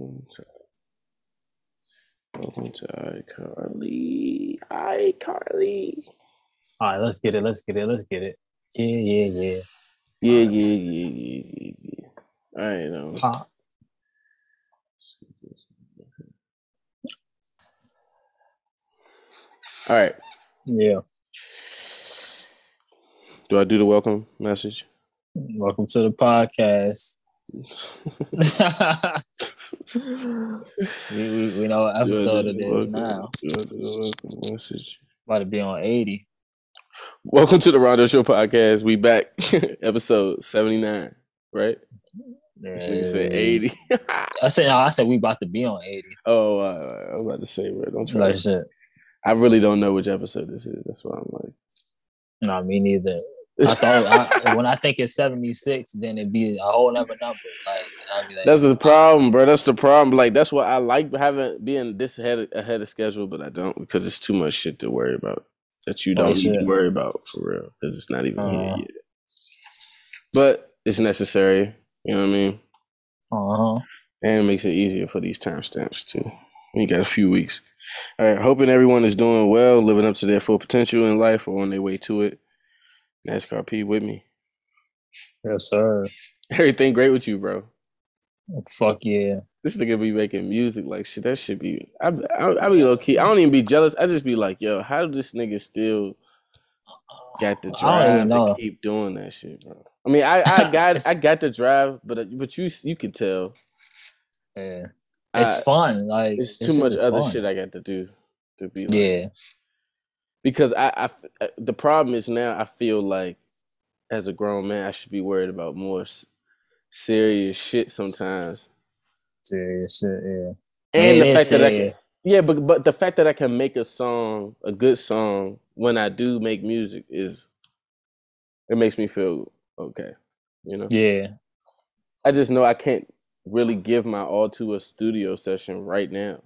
Welcome to, welcome to iCarly. iCarly. All right, let's get it. Let's get it. Let's get it. Yeah, yeah, yeah. Yeah, yeah, yeah, yeah, yeah, yeah. All right, um, Pop. all right. Yeah. Do I do the welcome message? Welcome to the podcast. we, we, we know what episode it is Welcome- now. do I do the welcome? About to be on 80. Welcome to the Rondo Show podcast. We back, episode seventy nine. Right? This nigga said eighty. I said, no, I said we about to be on 80. oh, uh, I was about to say, bro. Don't try. Like shit. I really don't know which episode this is. That's why I'm like. No, me neither. I thought I, when I think it's 76, then it'd be a whole other number. Like, be like, That's the problem, bro. That's the problem. Like that's why I like having being this ahead ahead of schedule, but I don't because it's too much shit to worry about that you Oh, don't need to worry about for real because it's not even here Uh-huh. yet. But it's necessary. You know what I mean? uh-huh. And it makes it easier for these timestamps too. We got a few weeks. All right, hoping everyone is doing well, living up to their full potential in life or on their way to it. NASCAR P with me. Yes, sir. Everything great with you, bro. Fuck yeah. This nigga be making music like shit. That should be. I, I, I be low key. I don't even be jealous. I just be like, yo, how do this nigga still got the drive to keep doing that shit, bro? I mean, I, I got I got the drive, but uh, but you you could tell Yeah. It's I- fun. Like, it's too much other fun. shit I got to do to be like, Yeah. Because I, I the problem is now I feel like as a grown man I should be worried about more serious shit sometimes, Serious shit, yeah. and the fact that I can, yeah, but but the fact that I can make a song, a good song, when I do make music is it makes me feel okay, you know. Yeah. I just know I can't really give my all to a studio session right now.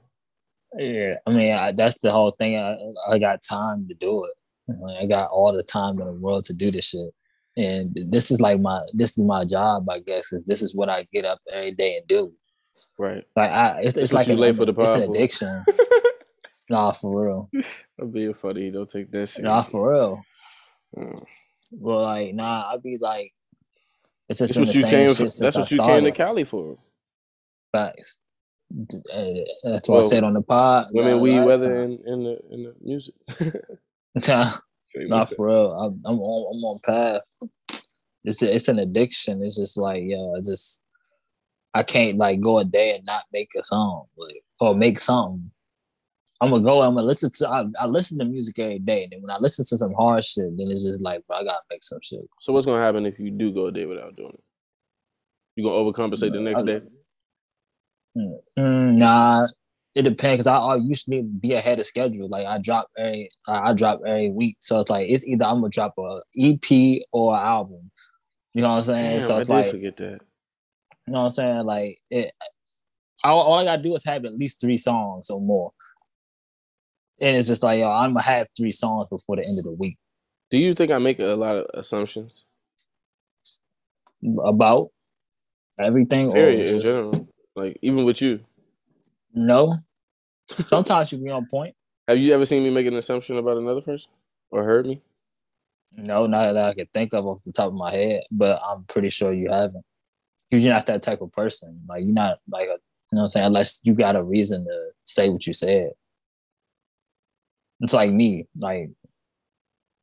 Yeah. I mean, I, that's the whole thing. I, I got time to do it. Like, I got all the time in the world to do this shit. And this is like my this is my job, I guess, is this is what I get up every day and do. Right. Like I it's, it's like an, late for the it's an addiction. nah, for real. I'm being funny. Don't take that seriously. Nah, for real. Uh, Well, like, nah, I'd be like, it's just That's been what the you same came. shit since that's I what you started. came to Cali for. Facts. Uh, That's what Well, I said on the pod. Women, last weather, in, in the in the music. Nah, Not for real. I'm, I'm on. I'm on path. It's a, it's an addiction. It's just like yo, I just I can't like go a day and not make a song, like or make something. I'm gonna go. I'm gonna listen to. I, I listen to music every day, and then when I listen to some hard shit, then it's just like, bro, I gotta make some shit. So what's gonna happen if you do go a day without doing it? You gonna overcompensate the next day? Mm, nah, it depends because I, I usually be ahead of schedule. Like I drop every I, I drop every week, so it's like it's either I'm gonna drop a EP or an album. You know what I'm saying? Damn, so it's did like forget that. you know what I'm saying. Like it, all, all I gotta do is have at least three songs or more. And it's just like yo, I'm gonna have three songs before the end of the week. Do you think I make a lot of assumptions? About everything or Period, in general. Like even with you, no. Sometimes you be on point. have you ever seen me make an assumption about another person or heard me? No, not that I can think of off the top of my head, but I'm pretty sure you haven't. Because you're not that type of person. Like you're not like a, you know what I'm saying, unless you got a reason to say what you said. It's like me. Like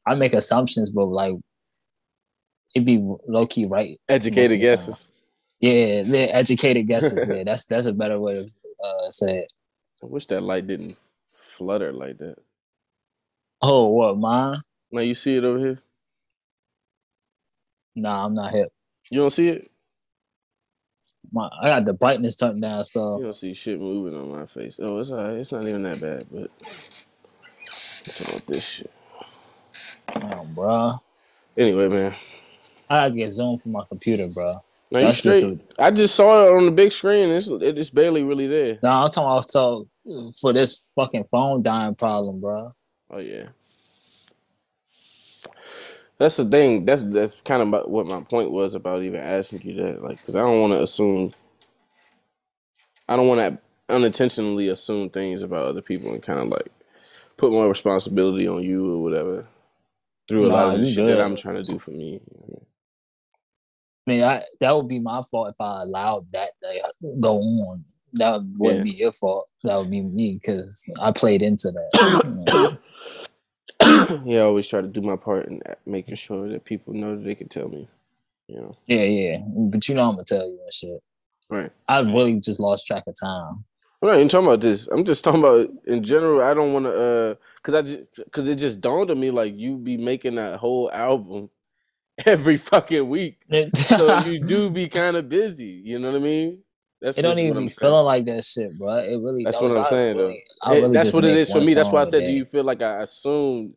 I make assumptions, but like it'd be low key right. Educated guesses. Yeah, yeah, educated guesses. yeah, that's that's a better way to uh, say it. I wish that light didn't flutter like that. Oh, what mine? Now you see it over here. Nah, I'm not hip. You don't see it. My, I got the brightness turned down, so You don't see shit moving on my face. Oh, it's alright. It's not even that bad, but about this shit. damn, bro. Anyway, man. I gotta get Zoom from my computer, bro. Now you That's just straight. I just saw it on the big screen. It's it's barely really there. No, I'm talking about so for this fucking phone dying problem, bro. Oh yeah. That's the thing. That's that's kind of what my point was about even asking you that. Like, because I don't want to assume I don't want to unintentionally assume things about other people and kind of like put more responsibility on you or whatever through a Nah, lot of the shit good. that I'm trying to do for me. I mean, I, that would be my fault if I allowed that to go on. That wouldn't Yeah. be your fault. That would be me because I played into that. yeah, I always try to do my part in that, making sure that people know that they can tell me. You know, yeah, yeah. But you know, I'm gonna tell you that shit. right? I really just lost track of time. I'm not even talking about this. I'm just talking about in general. I don't want to, uh, cause I, just, cause it just dawned on me like you be making that whole album every fucking week, so you do be kind of busy. You know what I mean? That's It don't even be feeling like that shit, bro. It really. That's that what I'm saying, though. really- It- that's what it is for me. That's why I said, do you feel like I assumed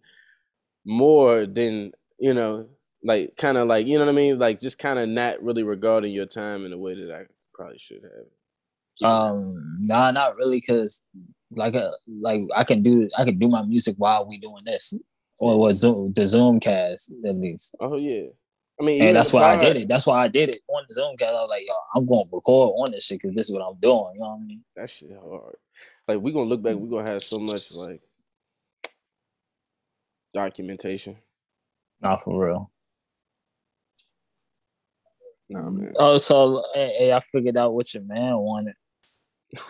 more than you know, like kind of like you know what I mean, like just kind of not really regarding your time in the way that I probably should have. Um, nah, not really, cause like, uh, like I can do, I can do my music while we doing this, or what Zoom, the Zoom cast at least. Oh yeah, I mean, And that's why I did it. That's why I did it on the Zoom cast. I was like, yo, I'm going to record on this shit because this is what I'm doing. You know what I mean? That shit hard. Like we gonna look back, we gonna have so much like documentation. Not for real. Nah, mm-hmm. man. Oh, so hey, I figured out what your man wanted.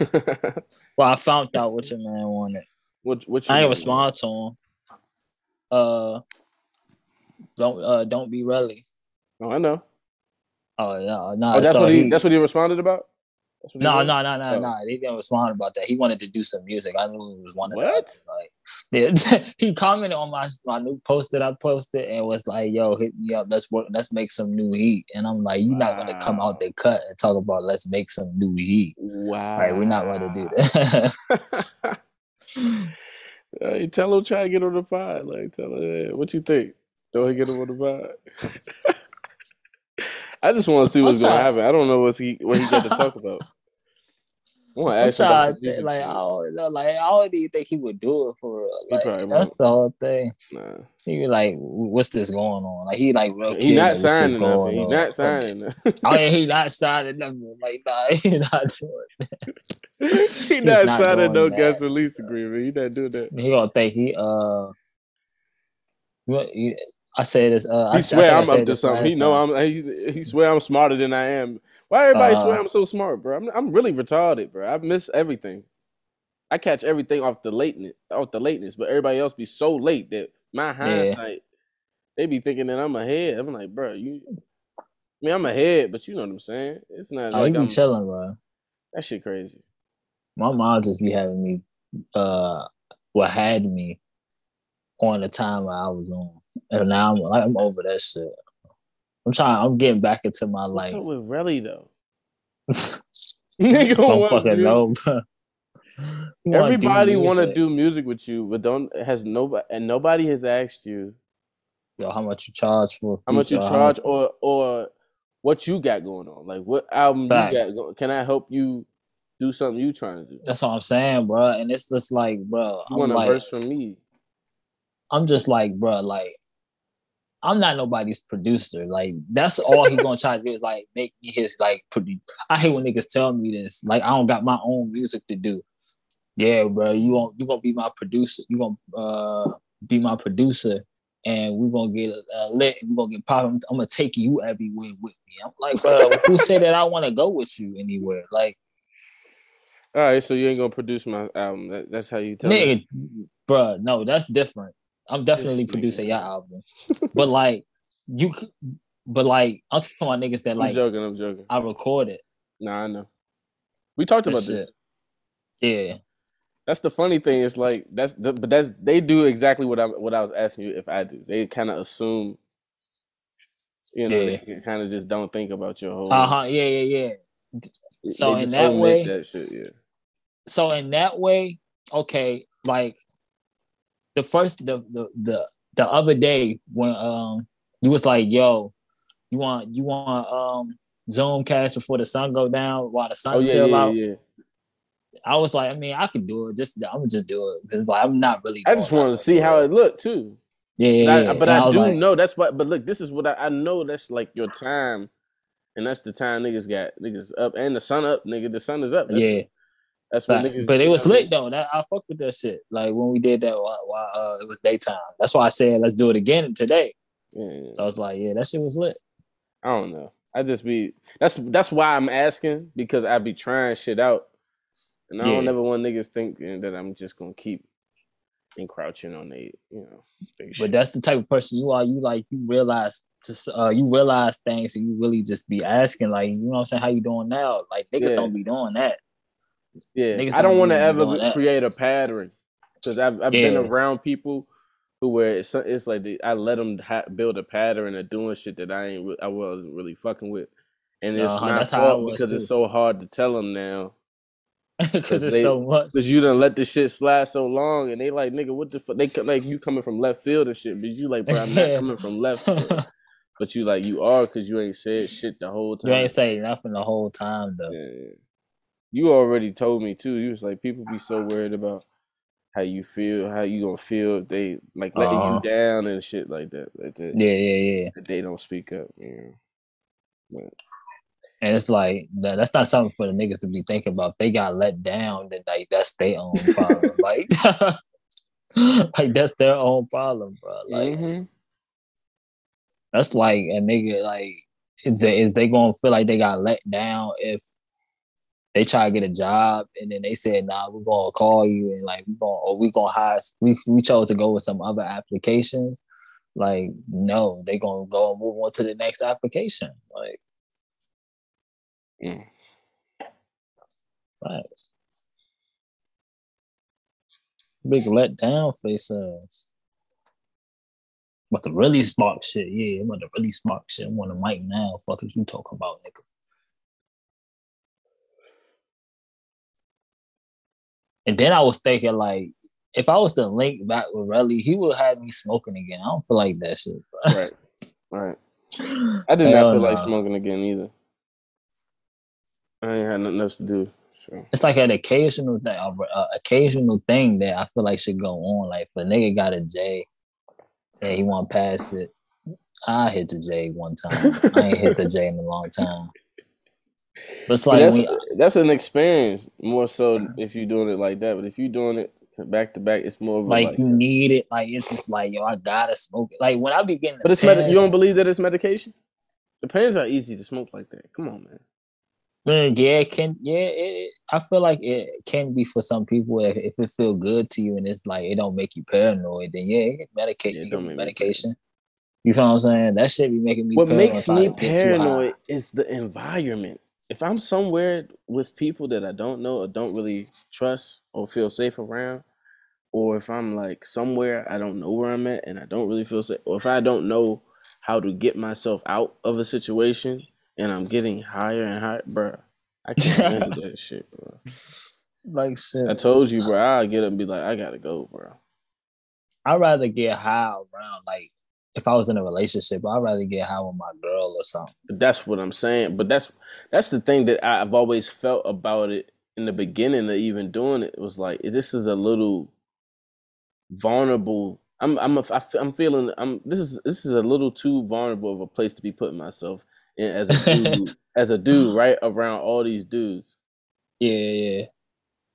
Well, I found out what your man wanted. what what I ain't respond to him. Uh, don't uh don't be really. Oh, I know. Oh no, no. Oh, that's so what he. That's what he responded about. He No, no, no, no, no. He didn't respond about that. He wanted to do some music. I knew he was one of What? Like, yeah, he commented on my my new post that I posted and was like, "Yo, hit me up. Let's work. Let's make some new heat." And I'm like, "You're not gonna come out the cut and talk about let's make some new heat." Wow. Right? We're not going to do that. You tell him try to get on the pod. Like tell him hey, what you think. Don't he get him on the pod? I just want to see what's gonna happen. I don't know what's he what he got to talk about. I I'm ask him about sorry, some like I don't know, like I don't even think he would do it for Like, that's won't. the whole thing. Nah. He be like, "What's this going on?" Like he like real. He not signing nothing. He not signing nothing. Oh yeah, he not signing nothing. Like nah, he not doing. he not, not signing no that. guest release agreement. He not doing that. He gonna think he uh. What I said this. Uh, I, He I swear I I'm said up to something. He know time. I'm. He, he swear I'm smarter than I am. Why everybody swear Uh, I'm so smart, bro? I'm I'm really retarded, bro. I miss everything. I catch everything off the lateness, off the lateness, but everybody else be so late that my hindsight, they be thinking that I'm ahead. I'm like, bro, you. I mean, I'm ahead, but you know what I'm saying. It's not Oh, like be I'm. chilling, bro. That shit crazy. My mom just be having me, uh, what had me on the time I was on, and now I'm like I'm over that shit. I'm trying. I'm getting back into my What's like. up with Relly though? Nigga don't fucking know, bro. He wanna do Everybody want to do music with you, but don't has nobody and nobody has asked you Yo, how much you charge for? how much you charge or or what you got going on. Like what album Facts. you got going? Can I help you do something you trying to do? That's what I'm saying, bro. And it's just like, bro, You I'm want a like, verse from me? I'm just like, bro, like, I'm not nobody's producer. Like, that's all he gonna try to do is like make me his like. Produ- I hate when niggas tell me this. Like, I don't got my own music to do. Yeah, bro, you won't. You gonna be my producer. You gonna uh be my producer, and we gonna get uh, lit. We gonna get popping. I'm gonna take you everywhere with me. I'm like, bro, who said that I want to go with you anywhere? Like, All right, so you ain't gonna produce my album. That, that's how you tell me. bro, no, that's different. I'm definitely producing your album, but like you, but like I'm talking about niggas that like. I'm joking. I'm joking. I recorded. Nah, I know. We talked about this. Yeah, That's the funny thing. It's like that's the, but that's they do exactly what I what I was asking you if I do. They kind of assume, you know, Yeah. they kind of just don't think about your whole. uh huh, yeah, yeah, yeah. So in that way- that shit. Yeah. So in that way, okay, like the first the the the the other day when um you was like, yo, you want you want um Zoom cast before the sun go down while the sun's Oh yeah, still yeah, out. yeah. I was like, I mean, I could do it. Just I'm gonna just do it because like I'm not really. I just want to see how it looked too. Yeah, yeah, But I, but And I do like, know that's what. But look, this is what I, I know. That's like your time and that's the time niggas got niggas up and the sun up, nigga. The sun is up. That's, yeah, that's what. But it was lit though. That I fuck with that shit. Like when we did that, while, uh, it was daytime. That's why I said let's do it again today. Yeah. So I was like, yeah, that shit was lit. I don't know. I just be that's that's why I'm asking because I be trying shit out, and I yeah. don't ever want niggas thinking that I'm just gonna keep encroaching on they, you know. But that's the type of person you are. You like you realize just uh you realize things and you really just be asking like you know what I'm saying how you doing now like niggas yeah. don't be doing that. Yeah, niggas I don't, don't want to ever create a pattern because I've I've yeah. been around people who where it's, it's like they, I let them ha- build a pattern of doing shit that I ain't I wasn't really fucking with, and it's uh-huh, my fault because too. it's so hard to tell them now. Because it's so much. Because you done let the shit slide so long, and they like, nigga, what the fuck? They like you coming from left field and shit, but you like, bro, I'm not coming from left. but you like you are because you ain't said shit the whole time. You ain't say nothing the whole time though. Yeah. You already told me too. You was like, people be so worried about how you feel, how you gonna feel if they like letting uh-huh. you down and shit like that. Like that. Yeah, yeah, yeah. They don't speak up, you know. But, and it's like that's not something for the niggas to be thinking about. If they got let down, then like that's their own problem. like, like that's their own problem, bro. Like, mm-hmm. that's like a nigga. Like, is they, is they gonna feel like they got let down if they try to get a job and then they said, "Nah, we're gonna call you and like we gonna or we gonna hire." We we chose to go with some other applications. Like, no, they gonna go and move on to the next application. Like, Mm. Nice. Big letdown face ass. But the really smart shit, yeah, I'm about to really smart shit. I'm on the mic now. Fuck is you talking about, nigga? And then I was thinking, like, if I was to link back with Relly, he would have me smoking again. I don't feel like that shit, bro. Right. Right. I did not feel like smoking again either. I ain't had nothing else to do. So. It's like an occasional thing, uh, occasional thing that I feel like should go on. Like if a nigga got a J and he want to pass it, I hit the J one time. I ain't hit the J in a long time. But it's like that's, we, that's an experience more so if you're doing it like that. But if you're doing it back to back, it's more like, like, you need it. Like it's just like yo, I gotta smoke it. Like when I begin, but it's med- you don't believe that it's medication. The Depends how easy to smoke like that. Come on, man. Mm, yeah, it can yeah, it, I feel like it can be for some people if, if it feel good to you and it's like it don't make you paranoid, then yeah, medicate yeah, you medication. You feel what I'm saying? That shit be making me. What makes me paranoid is the environment. If I'm somewhere with people that I don't know or don't really trust or feel safe around, or if I'm like somewhere I don't know where I'm at and I don't really feel safe, or if I don't know how to get myself out of a situation, and I'm getting higher and higher, bro. I can't handle that shit, bro. Like shit. I told you, bro. I'll get up and be like, I gotta go, bro. I'd rather get high around like if I was in a relationship, I'd rather get high with my girl or something. But that's what I'm saying. But that's that's the thing that I've always felt about it in the beginning of even doing it. it was like this is a little vulnerable. I'm I'm a, I'm feeling I'm this is this is a little too vulnerable of a place to be putting myself in as a dude, as a dude, right around all these dudes. Yeah, yeah.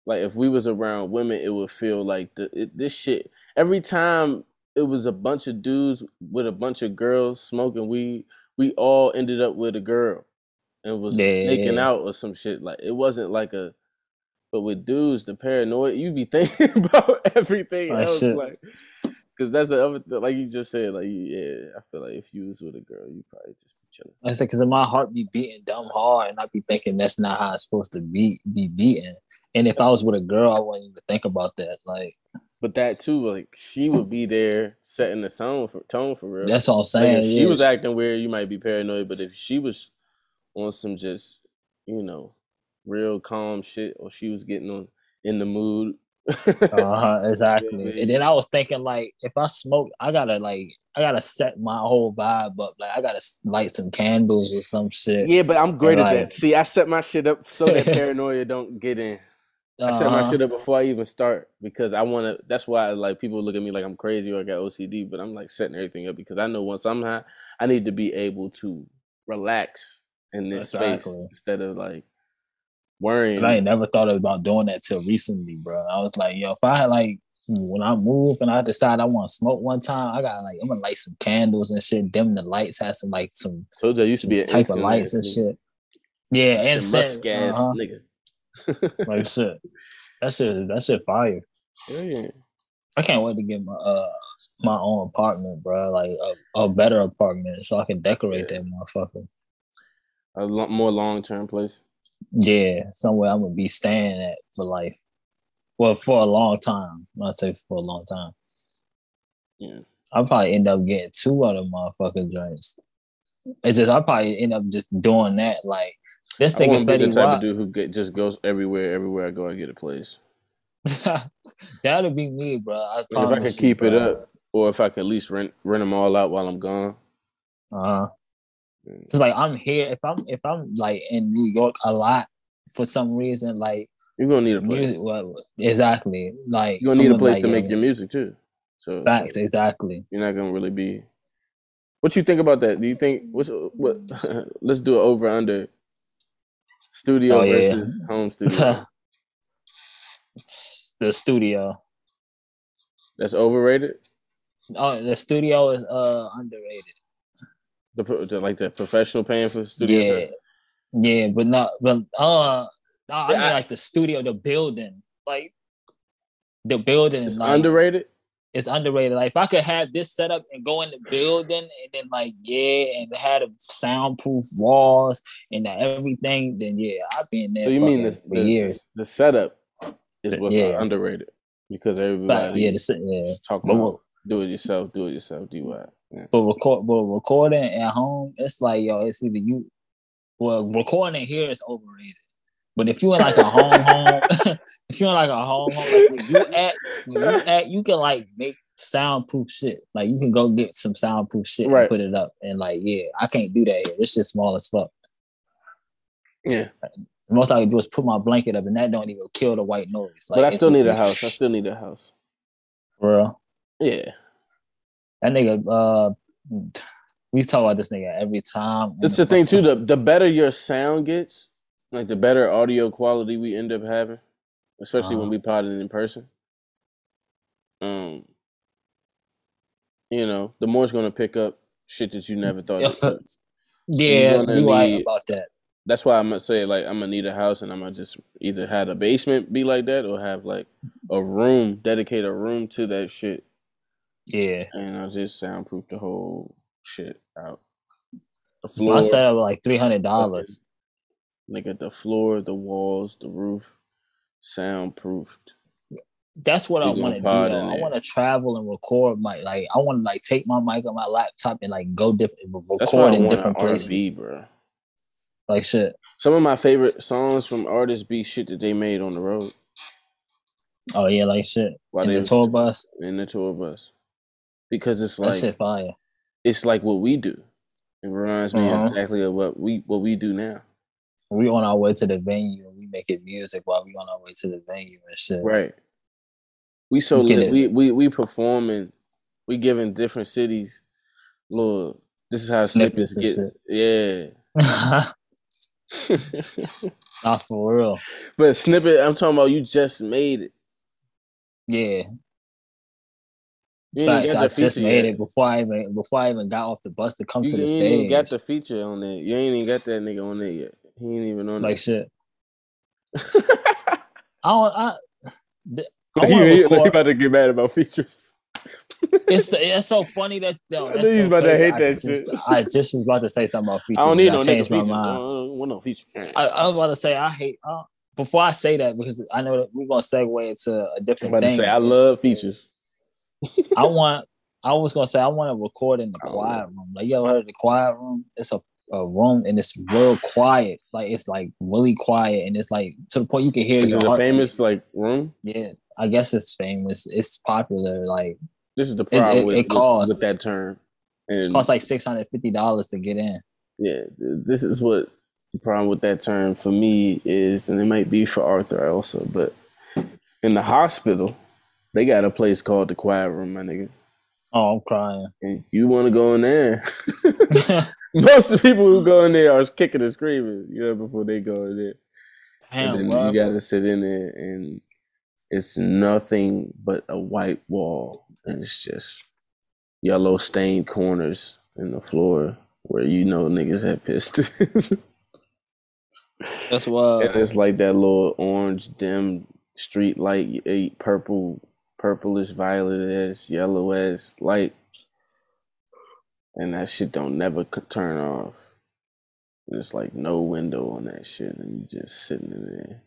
Like if we was around women, it would feel like the it, this shit. Every time it was a bunch of dudes with a bunch of girls smoking weed, we all ended up with a girl and was yeah, making out or some shit. Like it wasn't like a. But with dudes, the paranoid, you'd be thinking about everything oh, else. Shit. Like because that's the other, like you just said, like yeah, I feel like if you was with a girl, you probably just be chilling. I said because my heart be beating dumb hard, and I be thinking that's not how it's supposed to be be beating. And if I was with a girl, I wouldn't even think about that. Like, but that too, like she would be there setting the tone for tone for real. That's all I'm saying. Like, if she was acting weird, you might be paranoid. But if she was on some just, you know, real calm shit, or she was getting on in the mood, uh-huh, exactly. and then I was thinking like if I smoke, I gotta like I gotta set my whole vibe up. Like I gotta light some candles or some shit. Yeah, but I'm great and, at like, that. See, I set my shit up so that paranoia don't get in. I set my uh-huh. shit up before I even start because I want to. That's why like people look at me like I'm crazy or I got OCD, but I'm like setting everything up because I know once I'm high, I need to be able to relax in this exactly. space instead of like worrying. And I ain't never thought about doing that till recently, bro. I was like, yo, if I like when I move and I decide I want to smoke one time, I got like I'm gonna light some candles and shit, dim the lights, have some like some. Told you I used to be a type of lights and shit. Yeah, and musk gas, uh-huh. nigga. Like shit, That's it. That's it. fire. Yeah. I can't wait to get my uh my own apartment, bro. Like a, a better apartment, so I can decorate yeah. that motherfucker. A lo- more long term place. Yeah, somewhere I'm gonna be staying at for life. Well, for a long time. I'd say for a long time. Yeah. I'll probably end up getting two other motherfucking joints. It's just I'll probably end up just doing that. Like this thing is be the type of dude who get, just goes everywhere. Everywhere I go, I get a place. That'd be me, bro. I if I could keep it up, or if I could at least rent rent them all out while I'm gone. Uh huh. Cause like I'm here. If I'm if I'm like in New York a lot for some reason, like you're gonna need a place. Music, well, exactly. Like you're gonna need a place like, to make your music too. So facts, so exactly. You're not gonna really be. What you think about that? Do you think what's what? let's do it over under. Studio oh, yeah. versus home studio. the studio. That's overrated. Oh, the studio is uh underrated. The, the like the professional paying for studio. Yeah, time? yeah, but not but uh no, I mean like the studio, the building, like the building is like, underrated. It's underrated. Like if I could have this set up and go in the building and then like yeah, and had a soundproof walls and everything, then yeah, I've been there. So you mean this, for the, years? The setup is what's yeah. underrated because everybody but, yeah, the, yeah. talk about do it yourself, do it yourself, do what. Yeah. But record, but recording at home, it's like yo, it's either you. Well, recording here is overrated. But if you're in like a home home, if you're in like a home home, like you at, you at, you can like make soundproof shit. Like you can go get some soundproof shit right. and put it up. And like, yeah, I can't do that here. This shit's small as fuck. Yeah. The most I can do is put my blanket up, and that don't even kill the white noise. Like, but I still need a house. I still need a house. Bro. Yeah. That nigga, uh, we talk about this nigga every time. That's the, the thing too. The the better your sound gets, like the better audio quality we end up having, especially uh-huh. when we pot it in person. Um, you know, the more it's gonna pick up shit that you never thought. yeah, so you right about that. That's why I'm gonna say like I'm gonna need a house and I'm gonna just either have a basement be like that or have like a room, dedicate a room to that shit. Yeah, and I'll just soundproof the whole shit out. The floor. Up like three hundred dollars like at the floor, the walls, the roof, soundproofed. That's what I want to do. I want to travel and record my like. I want to like take my mic on my laptop and like go different, record in different places, RV, bro. Like shit. Some of my favorite songs from artists be shit that they made on the road. Oh yeah, like shit. While in the tour bus. In the tour bus, because it's like. It's like what we do. It reminds me uh-huh. exactly of what we what we do now we on our way to the venue and we making music while we on our way to the venue and shit. Right. We so lit. We we we performing. We giving different cities. Lord, this is how snippets, snippets get. Yeah. Not for real. But snippet, I'm talking about you just made it. Yeah. You Facts, I just made yet. it before I even before I even got off the bus to come you, to the you stage. You ain't got the feature on there. You ain't even got that nigga on there yet. He ain't even on like that. shit. I don't. I, I he, record. he about to get mad about features. it's it's so funny that yo, he's so about crazy. to hate I that just, shit. I just was about to say something about features. I don't need no change my mind. I don't want no features. I, I, was about to say I hate. Uh, before I say that, because I know that we're gonna segue into a different I'm about thing. To say I love features. I want. I was gonna say I want to record in the quiet room. Like you ever heard of the quiet room? It's a a room and it's real quiet. Like it's like really quiet and it's like to the point you can hear. Is it a famous like room? Yeah, I guess it's famous. It's popular. Like this is the problem it, with, it costs, with, that term. And it costs like six hundred fifty dollars to get in. Yeah, this is what the problem with that term for me is, and it might be for Arthur also, but in the hospital, they got a place called the quiet room, my nigga. Oh, I'm crying. And you want to go in there? Most of the people who go in there are kicking and screaming, you know, before they go in there. Damn, and then you gotta sit in there and it's nothing but a white wall and it's just yellow stained corners in the floor where you know niggas had pissed. That's why. and it's like that little orange dim street light, eh, purple, purplish violet as yellow as light, and that shit don't never turn off. It's like no window on that shit, and you just sitting in there.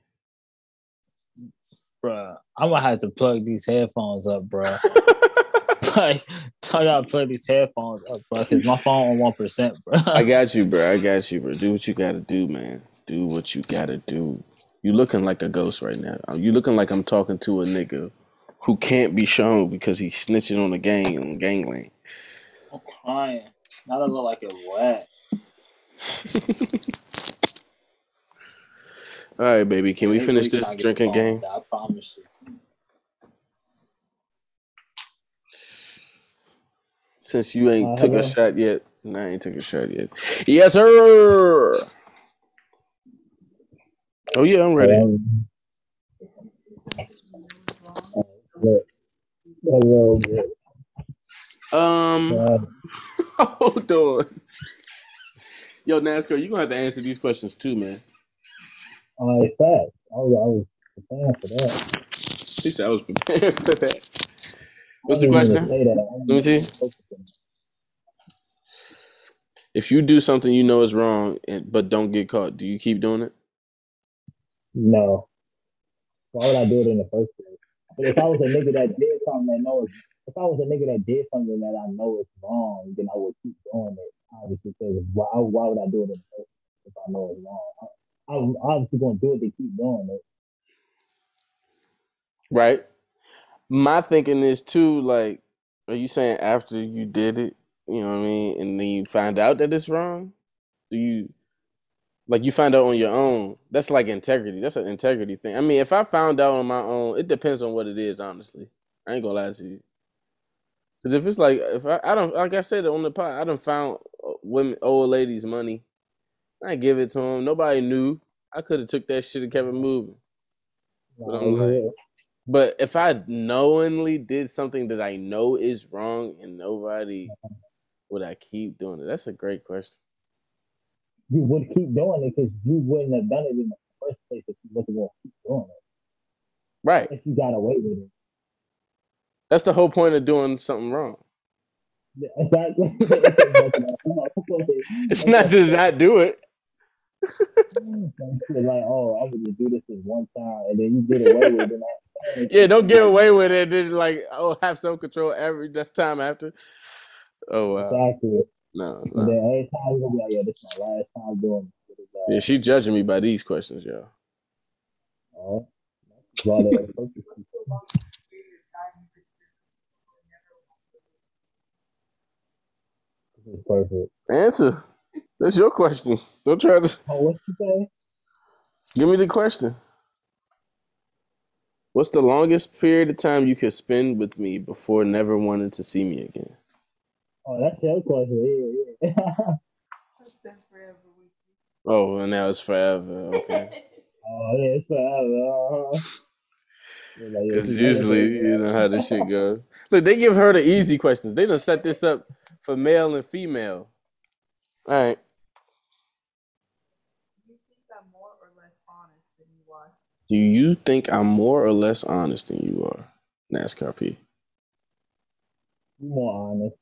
Bruh, I'm gonna have to plug these headphones up, bruh. like, I gotta plug these headphones up, bro, because my phone on one percent, bro. I got you, bro. I got you, bro. Do what you gotta do, man. Do what you gotta do. You looking like a ghost right now. Uh, You looking like I'm talking to a nigga who can't be shown because he's snitching on a gang on gangland. I'm crying. Now that I look like a wet. All right, baby. Can we finish this trying to get drinking game? I promise you. Since you ain't Uh, took a shot yet. No, I ain't took a shot yet. Yes, sir. Oh yeah, I'm ready. Um, look, a little bit. Um, Uh, hold on. Yo, NASCAR, you're gonna have to answer these questions too, man. uh, it's fast. I was, I was preparing for that. He said I was prepared for that. What's the question? Let me see. see. If you do something you know is wrong, and, but don't get caught, do you keep doing it? No. Why would I do it in the first place? But if I was a nigga that did something that knows, if I was a nigga that did something that I know is wrong, then I would keep doing it. Obviously, because why, why would I do it if I know it's wrong? I, I'm obviously going to do it to keep doing it. Right. My thinking is too like, are you saying after you did it, you know what I mean, and then you find out that it's wrong? Do you like you find out on your own? That's like integrity. That's an integrity thing. I mean, if I found out on my own, it depends on what it is. Honestly, I ain't gonna lie to you. Because if it's like if I, I don't like I said on the pod, I done found uh, women old ladies money. I give it to them. Nobody knew. I could have took that shit and kept it moving. But I'm like- But if I knowingly did something that I know is wrong and nobody would I keep doing it? That's a great question. you would keep doing it because you wouldn't have done it in the first place if you wasn't going to keep doing it. Right. If you got away with it. That's the whole point of doing something wrong. Exactly. It's not to not do it. like, oh, I would just do this this one time, and then you get away with it. that- Yeah, don't get away with it. Then like, oh, have self control every time after. Oh wow, Exactly. no, And no. then every time be like, yeah, this is my last time doing this. Yeah, she judging me by these questions, yo. Oh, well, this is perfect. Answer. That's your question. Don't try to Oh, what's the say? give me the question. What's the longest period of time you could spend with me before never wanting to see me again? Oh, that's your question. Yeah, yeah. Oh, and now it's forever. Okay. oh, yeah, it's forever. Yeah, like, yeah, Because usually, you know how this shit goes. Look, they give her the easy questions. They done set this up for male and female. All right. Do you think I'm more or less honest than you are, NASCAR P? You more honest.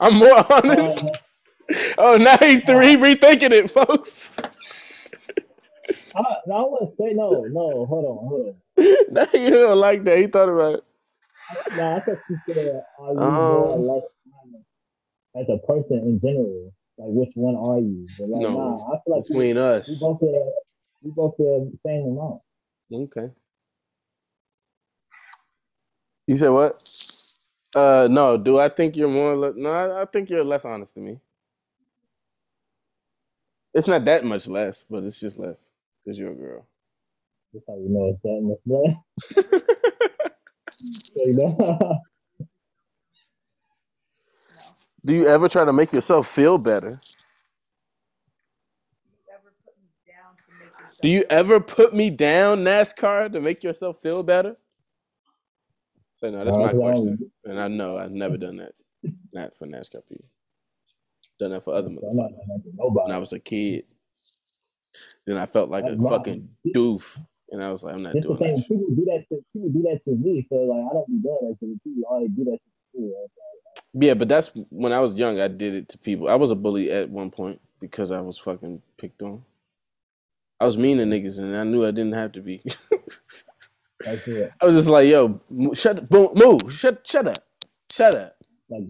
I'm more honest. Uh, Oh, now he, th- he rethinking it, folks. I, no, I wouldn't say no. No, hold on, hold on. now he don't like that. He thought about it. No, I thought you said are you Um, more or less honest as a person in general? Like which one are you? But like, No, nah, I feel like we, Between we us. both feel we both the same amount. Okay. You said what? Uh, no. Do I think you're more? Le- no, I, I think you're less honest than me. It's not that much less, but it's just less because you're a girl. That's how you know it's that much less. you know? Do you ever try to make yourself feel better? Do you ever put me down, NASCAR, to make yourself feel better? So no, that's my question, and I know I've never done that. Not for NASCAR people. Done that for other motherfuckers. When I was a kid, then I felt like a fucking doof, and I was like, I'm not doing that. People do that to people do that to me, so like I don't be doing that to people. I do that to people. Yeah, but that's when I was young. I did it to people. I was a bully at one point because I was fucking picked on. I was mean to niggas, and I knew I didn't have to be. I was just like, "Yo, shut, boom, move, shut, shut up, shut up." Like,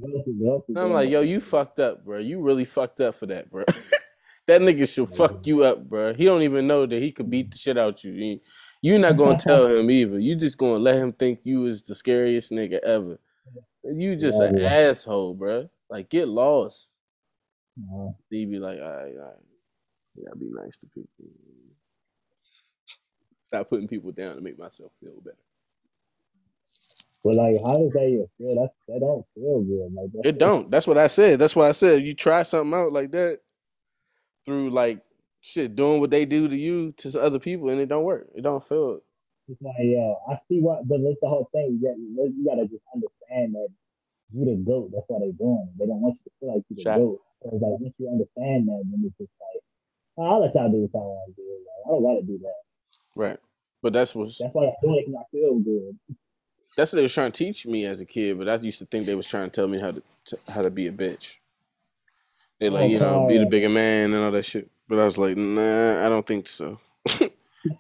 I'm like, "Yo, you fucked up, bro. You really fucked up for that, bro. that nigga should fuck you up, bro. He don't even know that he could beat the shit out you. You're not gonna tell him either. You just gonna let him think you is the scariest nigga ever. You just yeah, an yeah. asshole, bro. Like, get lost." Yeah. He be like, "All right, all right." I gotta be nice to people. Stop putting people down to make myself feel better. But like, how does that feel? That that don't feel good. Like it don't. That's what I said. That's why I said you try something out like that through like shit doing what they do to you to other people, and it don't work. It don't feel. It's like yeah, I see what, but it's the whole thing. You, you gotta just understand that you the goat. That's why they're doing it. They don't want you to feel like you the Shot. goat. So it's like once you understand that, then it's just like I'll let y'all do what y'all want to do. Like, I don't gotta do that. Right. But that's what that's why I feel like I feel good. That's what they were trying to teach me as a kid, but I used to think they was trying to tell me how to, to how to be a bitch. They like, oh, you know, be the bigger man and all that shit. But I was like, nah, I don't think so.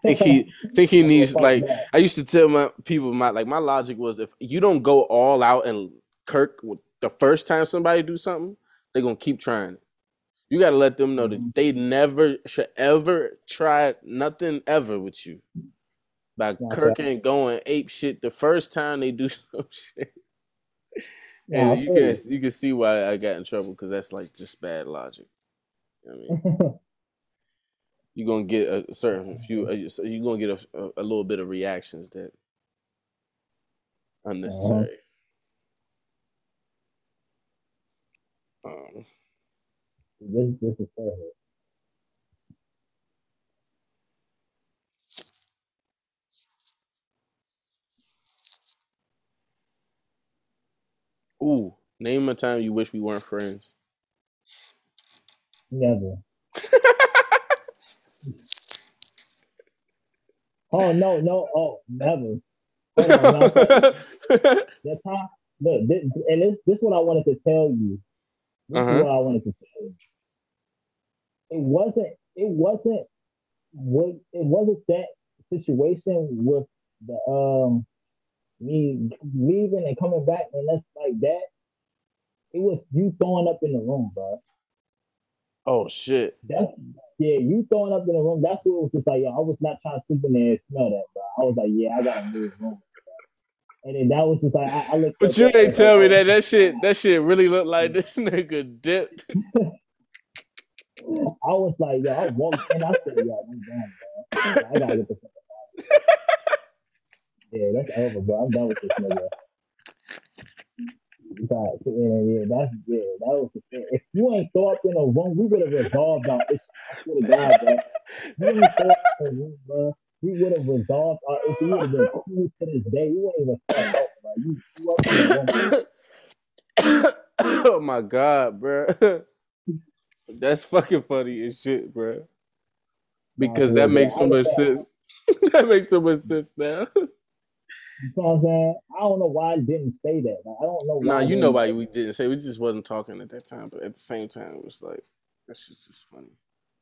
think he think he needs like I used to tell my people my like my logic was if you don't go all out and Kirk the first time somebody do something, they're gonna keep trying. You gotta let them know that mm-hmm. they never should ever try nothing ever with you. By Kirk ain't going ape shit the first time they do some shit. Yeah, and you can you can see why I got in trouble because that's like just bad logic. I mean, you're gonna get a certain few. You're gonna get a, a, a little bit of reactions that unnecessary. Uh-huh. Um, this this is perfect. Ooh, name a time you wish we weren't friends. Never. oh no, no, oh never. that time, look, this, and this, this what I wanted to tell you. This uh-huh. is what I wanted to tell you. It wasn't. It wasn't. What it wasn't that situation with the um me leaving and coming back and that's like that. It was you throwing up in the room, bro. Oh shit. That's yeah, you throwing up in the room. That's what it was just like. Yo, I was not trying to sleep in there and smell that, bro. I was like, yeah, I gotta move room. And then that was just like I, I looked. But you ain't tell me that that shit that shit really looked like this nigga dipped. I was like, yo, I walked in. I said, yo, I'm done, bro. I gotta get the fuck out. Yeah, that's over, bro. I'm done with this nigga. But, yeah, yeah, that's yeah, that was the thing. If you ain't throw up in a room, we would have resolved our issue. I swear to God, bro. You ain't throw up in a room, bro. We would have resolved our issue. We would have been cool to this day. We wouldn't even fuck up, bro. You threw up in a room. oh my god, bro. That's fucking funny as shit, bro. Because nah, that makes so much sense. that makes so much sense now. You know what I'm saying? I don't know why I didn't say that. Like, I don't know. Nah, you know why we didn't say. We just wasn't talking at that time. But at the same time, it was like that's just funny.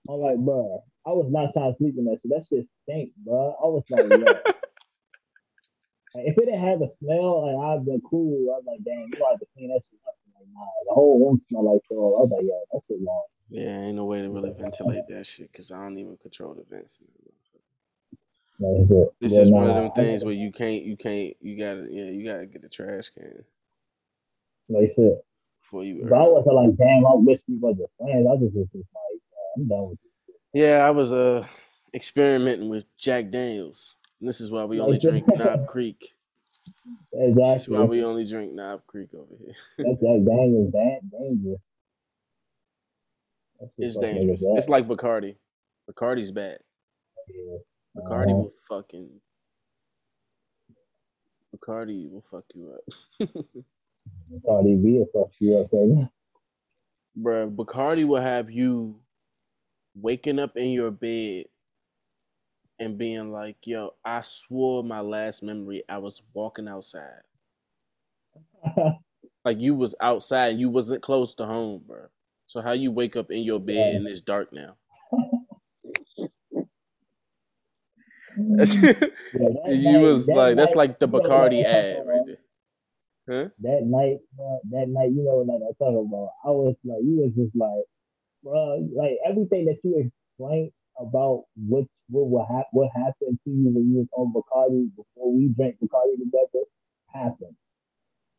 I'm like, bro, I was not trying to sleep in that shit. That shit stink, bro. I was like, yeah. like, if it didn't have a smell, like I'd been cool. I was like, damn, you have to clean that shit up. Like, nah, the whole room smell like so. I was like, yeah, that shit long. Yeah, ain't no way to really ventilate that shit because I don't even control the vents. It's yeah, just one of them things where you can't, you can't, you gotta, yeah, you gotta get the trash can. Like shit. Before you. But I was like, damn, I wish we was a friends. I just was just like, I'm done with this. Yeah, I was uh experimenting with Jack Daniels. this is why we only drink Knob Creek. Exactly. That's why we only drink Knob Creek over here. That's Jack Daniels, that dangerous. it's dangerous. It's like Bacardi. Bacardi's bad. Yeah. Bacardi uh-huh. will fucking Bacardi will fuck you up. Bacardi B will fuck you up, baby. Bruh, Bacardi will have you waking up in your bed and being like, yo, I swore my last memory I was walking outside. like you was outside, you wasn't close to home, bro. So how you wake up in your bed yeah. and it's dark now? you night, was like that's like the Bacardi ad right there. Huh? That night, that night, you know what I'm talking about. I was like, you was just like, bro, like everything that you explained about what what what, hap- what happened to you when you was on Bacardi before we drank Bacardi together happened.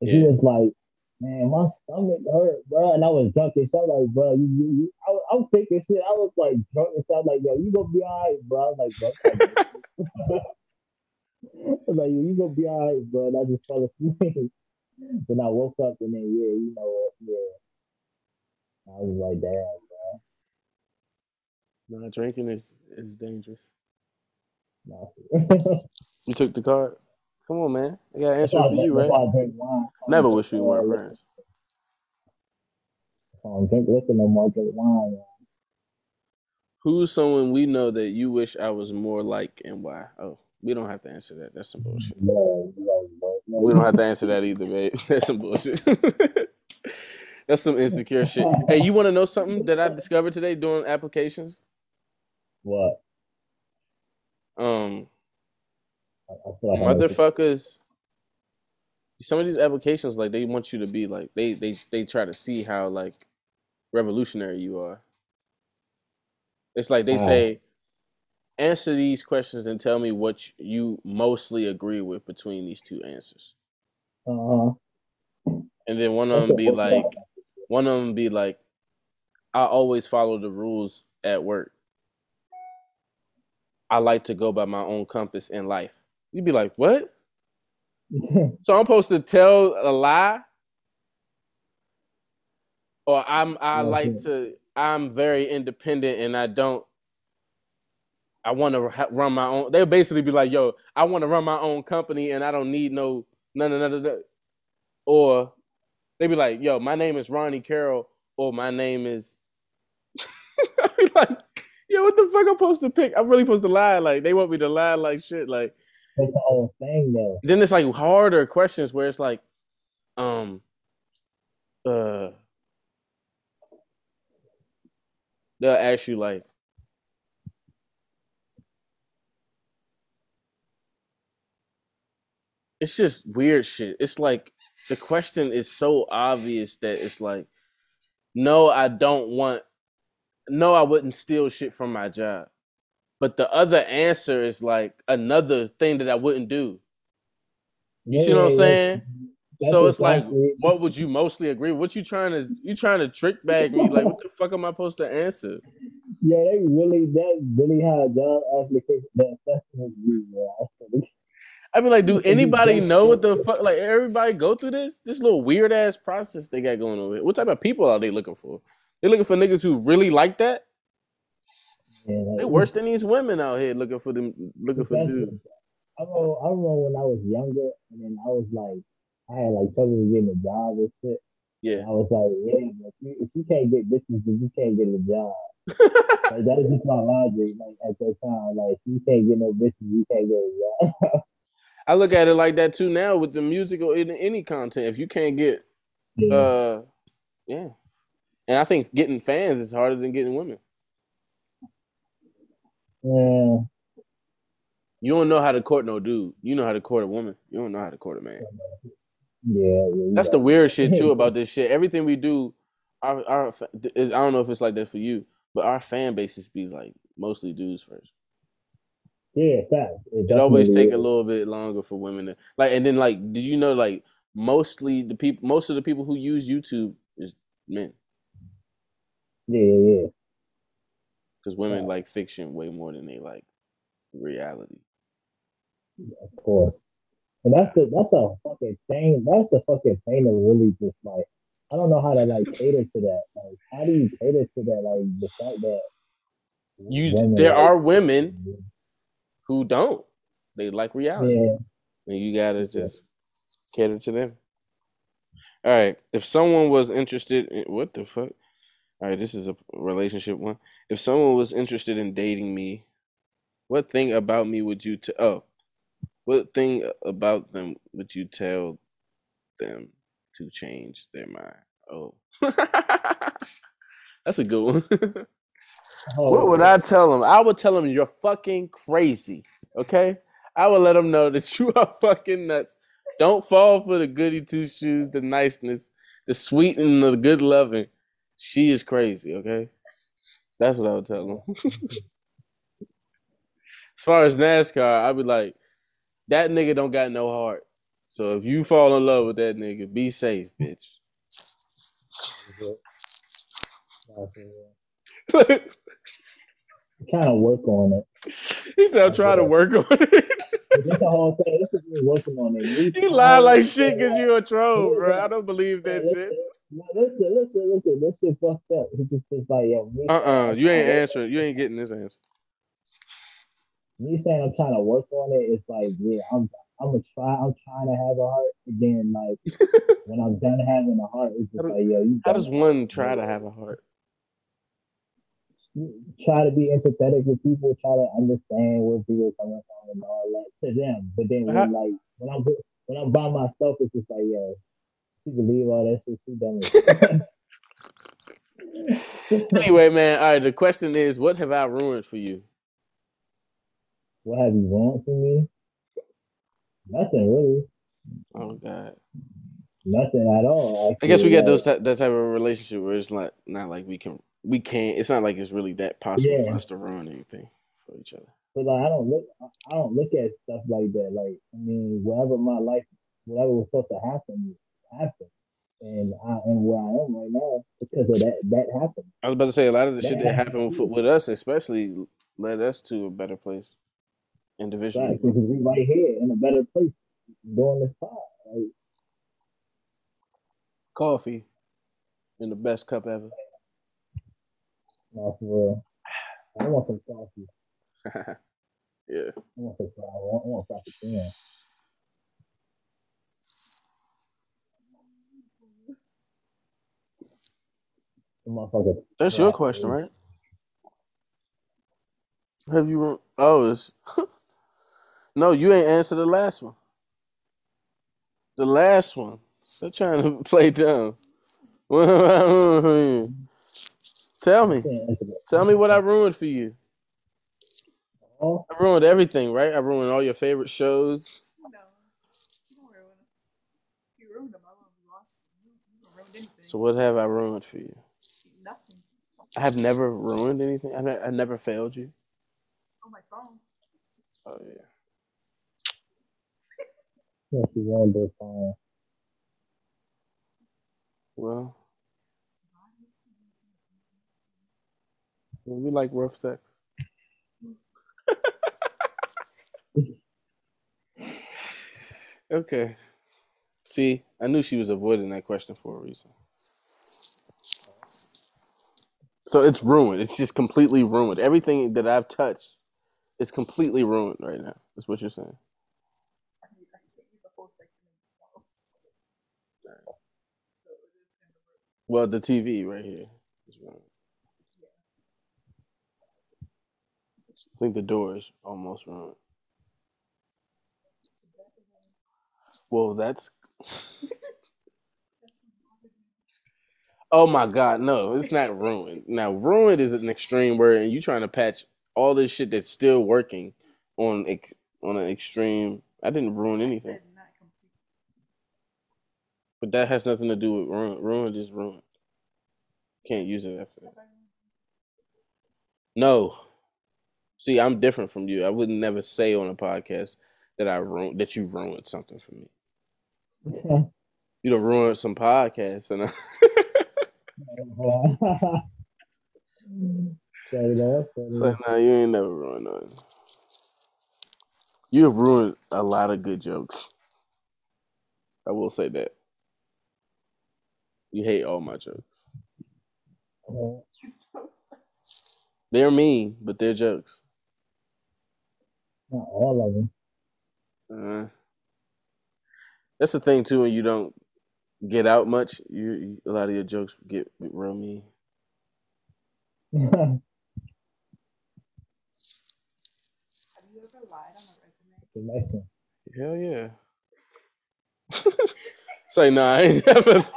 And yeah. he was like, man, my stomach hurt, bro. And I was drunk and was like, bro, you, you, you I, I was thinking shit. I was like drunk and was like, yo, you gonna be all right, bro. I was like, bro. I was like, yo, you gonna be all right, bro. And I just fell asleep. then I woke up and then, yeah, you know, yeah. I was like, damn, bro. No, drinking is is dangerous. You took the card. Come on, man. I got an answer for you, right? Never wish we weren't friends. I don't drink liquor no more. Drink wine. Who's someone we know that you wish I was more like, and why? Oh, we don't have to answer that. That's some bullshit. We don't have to answer that either, babe. That's some bullshit. That's some insecure shit. Hey, you want to know something that I discovered today doing applications? What? Um, like motherfuckers. Some of these applications, like they want you to be like they they they try to see how like revolutionary you are. It's like they uh, say, answer these questions and tell me what you mostly agree with between these two answers. Uh-huh. And then one of them be like, one of them be like, I always follow the rules at work. I like to go by my own compass in life. You'd be like, what? so I'm supposed to tell a lie? Or I'm I like to I'm very independent and I don't I want to run my own. They'll basically be like, "Yo, I want to run my own company and I don't need no none of none Or they'd be like, "Yo, my name is Ronnie Carroll," or "My name is." Like, "Yo, what the fuck I'm supposed to pick? I'm really supposed to lie? Like they want me to lie like shit? Like whole thing, though. Then it's like harder questions where it's like, um, uh, they'll ask you like, it's just weird shit. It's like the question is so obvious that it's like, no, I don't want, no, I wouldn't steal shit from my job. But the other answer is like another thing that I wouldn't do. You yeah, see what I'm saying? Yeah. So it's like, what would you mostly agree? What you trying to you trying to trick bag me? Like, what the fuck am I supposed to answer? Yeah, they really that really how job application that assessment is. I mean, like, do anybody know what the fuck? Like, everybody go through this this little weird ass process they got going on. Here. What type of people are they looking for? They looking for niggas who really like that. Yeah, like, they worse than these women out here looking for them, looking for dudes. I remember, I remember when I was younger, and then I was like, I had like trouble getting a job and shit. Yeah. I was like, yeah, if you, if you can't get bitches, then you can't get a job. like that was just my logic. Like at that time, like you can't get no bitches, you can't get a job. I look at it like that too now with the music or in any content. If you can't get, yeah. uh, yeah, and I think getting fans is harder than getting women. Yeah. You don't know how to court no dude. You know how to court a woman. You don't know how to court a man. Yeah, yeah that's the weird shit too about this shit. Everything we do, our, our I don't know if it's like that for you, but our fan bases be like mostly dudes first. Yeah, fact. It, it always take is. a little bit longer for women to like, and then like, do you know like mostly the people, most of the people who use YouTube is men. Yeah, yeah, yeah because women yeah. like fiction way more than they like reality. Of course, and that's the that's a fucking thing. That's the fucking thing that really just like I don't know how to like cater to that. Like, how do you cater to that? Like the fact that you there like, are women who don't. They like reality. Yeah. And you gotta just cater to them. All right. If someone was interested in what the fuck? All right, this is a relationship one. If someone was interested in dating me, what thing about me would you tell? Oh, what thing about them would you tell them to change their mind? Oh, that's a good one. oh, what would I tell them? I would tell them you're fucking crazy. Okay, I would let them know that you are fucking nuts. Don't fall for the goody two shoes, the niceness, the sweet and the good loving. She is crazy, okay? That's what I would tell them. as far as NASCAR, I'd be like, that nigga don't got no heart. So if you fall in love with that nigga, be safe, bitch. kind of work on it. He said, "I'm trying to work on it." That's the whole thing. This is me working on it. You lie like shit because you're a troll, bro. I don't believe that shit. No, listen, listen, listen. This shit fucked up. He just says like, yo, me. Uh uh you ain't answering. You ain't getting this answer. Me saying I'm trying to work on it, it's like, yeah, I'm I'm gonna try. I'm trying to have a heart. Again, like when I'm done having a heart, it's just like, yo, you. How does one try to have a heart? Try to be empathetic with people. Try to understand where people are coming from and all that to them. But then when like when I'm when I'm by myself, it's just like, yo, she believe all that shit. She done anyway, man. All right. The question is, what have I ruined for you? What have you ruined for me? Nothing really. Oh God. Nothing at all. Actually, I guess we got those that type of relationship where it's not not like we can we can't. It's not like it's really that possible yeah. for us to ruin anything for each other. But like, I don't look. I don't look at stuff like that. Like I mean, whatever my life, whatever was supposed to happen, happen. And I am where I am right now because of that. That happened. I was about to say a lot of the that shit that happened with, with, us, especially, led us to a better place individually. Right, because we right here in a better place doing this pod. Right? Coffee in the best cup ever. No, for real. I want some coffee. yeah. I want some coffee. I want, I want frappuccino. Motherfucker. That's your question, right? Have you? Oh, it's no. You ain't answered the last one. The last one. They're trying to play dumb. Tell me. Tell me what I ruined for you. I ruined everything, right? I ruined all your favorite shows. So what have I ruined for you? I have never ruined anything. I, ne- I never failed you. On my phone. Oh yeah. yeah, she ruined their phone. Well, we like rough sex. okay. See, I knew she was avoiding that question for a reason. So it's ruined. It's just completely ruined. Everything that I've touched is completely ruined right now. That's what you're saying. Well, the TV right here is ruined. I think the door is almost ruined. Well, that's Oh my god, no, it's not ruined. Now, ruined is an extreme word, and you trying to patch all this shit that's still working on on an extreme. I didn't ruin anything, but that has nothing to do with ruined. Ruined is ruined. Can't use it after that. No, see, I'm different from you. I would never say on a podcast that I ruined that you ruined something for me. Okay. you don't ruin some podcasts, and. I so now you ain't never ruined nothing. You have ruined a lot of good jokes. I will say that. You hate all my jokes. They're mean, but they're jokes. Not all of them. Uh, that's the thing too. When you don't get out much, you, you a lot of your jokes get real mean. Have you ever lied on a resume? Hell yeah. Say no, I ain't never.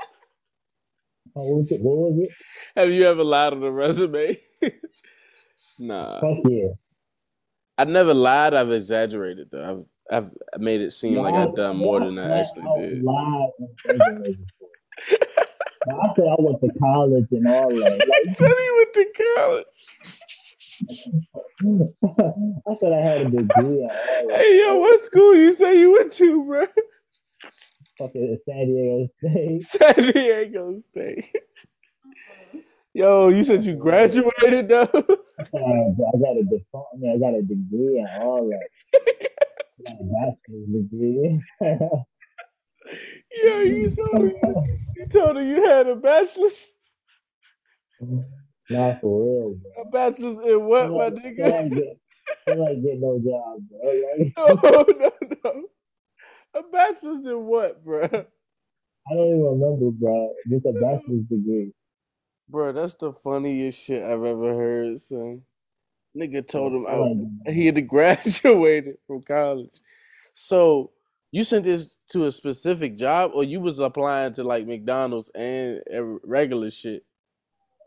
Oh, what was it? What was it? Have you ever lied on a resume? nah, Fuck yeah. I never lied. I've exaggerated though. I've made it seem like I've done more than I actually did. Lied on resumes before. Now, I said I went to college and all that. He said he went to college. I said I had a degree. Hey yo, what school you say you went to, bro? Fucking San Diego State. San Diego State. Yo, you said you graduated though. I got a diploma. I, I got a degree and all that. I got a bachelor's degree. Yo, you told her you told her you had a bachelor's. Not for real, bro. A bachelor's in what, my I nigga? I like get no job, bro. Like, No, no, no. A bachelor's in what, bro? I don't even remember, bro. Just a bachelor's degree. Bro, that's the funniest shit I've ever heard, son. Nigga told him I he had graduated from college. So you sent this to a specific job, or you was applying to like McDonald's and regular shit,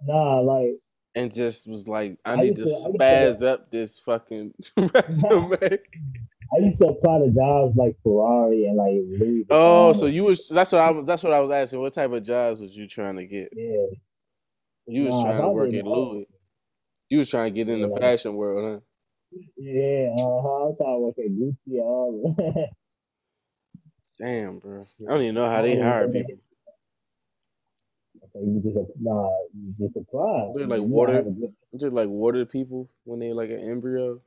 Nah, like and just was like, I I need to to- used to- spaz up this fucking resume. I used to apply to jobs like Ferrari and like Louis. Oh, so you was that's what I was that's what I was asking. What type of jobs was you trying to get? yeah, You was Nah, trying to work at. Louis. You was trying to get in the Yeah. fashion world, huh? yeah. Uh huh. I'm trying to work at Gucci all that. Damn, bro. I don't even know how they hire people. You just nah, you just apply. They're like water. gotta have a good- Just like water people when they like an embryo.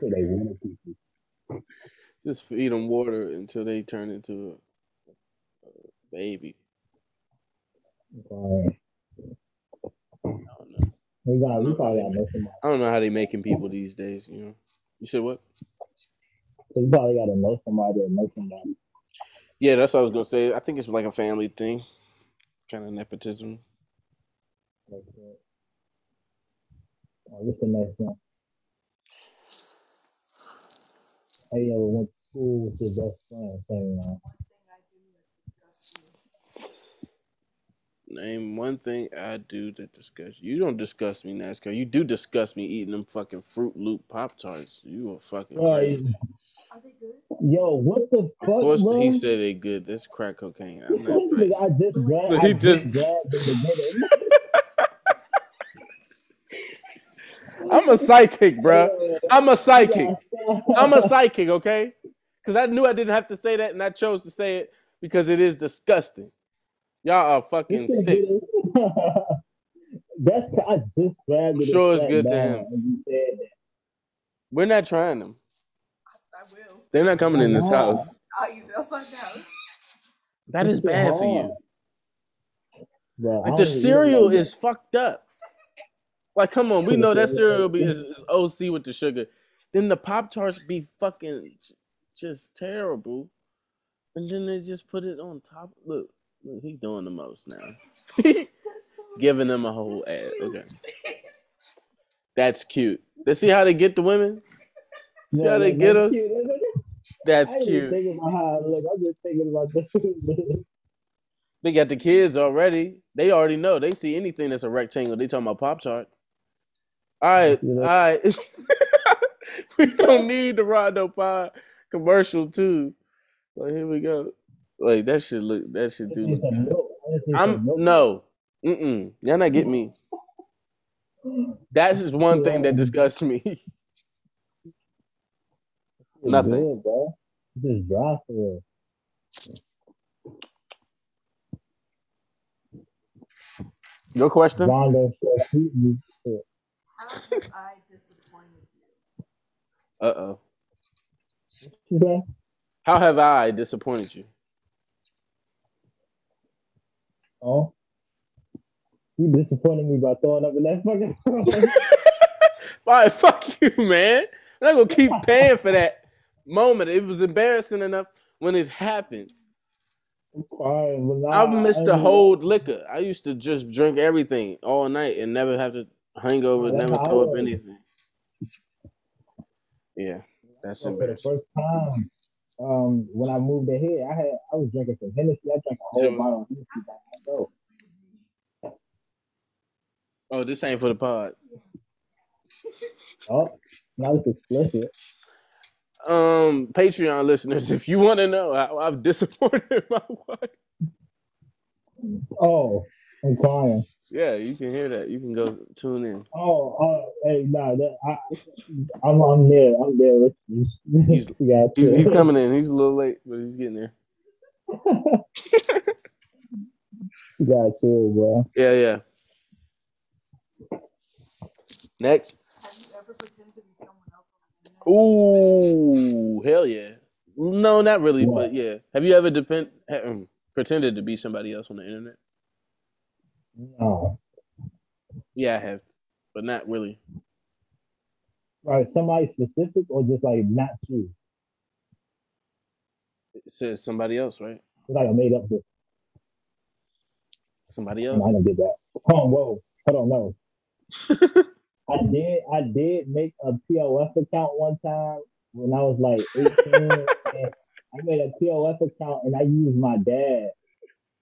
they water people. Just feed them water until they turn into a, a baby. I know. We got we probably gotta know somebody. I don't know how they making people these days. You know. You said what? We probably gotta know somebody or know somebody. Yeah, that's what I was gonna say. I think it's like a family thing, kind of nepotism. Like that. Uh, what's the next one? Hey, yo, went to school with your best friend. Thing I do that disgusts you. Name one thing I do that disgusts you. You don't disgust me, NASCAR. You do disgust me eating them fucking Fruit Loop Pop Tarts. You are fucking Right. crazy. Are they good? yo, what the Of fuck, course, bro? he said they good. That's crack cocaine. I'm not nigga, I just grabbed. He I just just- grabbed in the. I'm a psychic, bro. I'm a psychic. I'm a psychic, okay? Because I knew I didn't have to say that, and I chose to say it because it is disgusting. Y'all are fucking sick. nigga- That's I just grabbed it. and Sure it's good to him. when you said that. We're not trying them. I will. They're not coming in this house. I'll eat it outside the house. That is bad for you. Bro, Like the cereal is fucked up. Like, come on, we know that cereal be is, is OC with the sugar. Then the Pop Tarts be fucking just terrible. And then they just put it on top. Look, look, he doing the most now. So Giving them a whole that's ad. cute. Okay. That's cute. Let's see how they get the women. See No, how they get that's us? cute. That's I ain't even cute. thinking about how I look. I'm just thinking about the They got the kids already. They already know. They see anything that's a rectangle. They talking about Pop Tart. All right, You know? all right. we don't need the Rondo Pie commercial too. So here we go. Like that should look. That should do look good. I'm no. Mm-mm. Y'all not get me. That's just one thing that disgusts me. Nothing. Good, bro. Just dry for real. Your question? Rondo said, "Shoot me." How have I disappointed you? Uh oh. How have I disappointed you? "Oh, you disappointed me by throwing up in that fucking." All right, fuck you, man. I'm not gonna keep paying for that moment. It was embarrassing enough when it happened. I'm crying, but nah, I missed the whole liquor. I used to just drink everything all night and never have to hangovers, never throw up anything. Yeah, that's So for the embarrassing. first time, um, when I moved ahead, I had I was drinking some Hennessy. I drank a whole Jimmy. bottle of Hennessy by myself. Oh, this ain't for the pod. Oh, now it's explicit. Um, Patreon listeners, if you want to know how I've disappointed my wife, Oh, I'm crying. Yeah, you can hear that. You can go tune in. Oh, oh, hey, nah, that, I, I'm, I'm there. I'm there with you. He's- You got He's, to. he's coming in. He's a little late, but he's getting there. You got to, bro. Yeah, yeah. Next. Have you ever pretended to be someone else on the internet? Ooh, hell yeah. No, not really, What? but yeah. Have you ever depend um, pretended to be somebody else on the internet? No, Yeah, I have, but not really. right. Somebody specific or just like not you? It says somebody else, right? It's like I made up. Somebody else. I don't get that. Oh, whoa. I don't know. I did. I did make a POF account one time when I was like 18. and I made a POF account and I used my dad.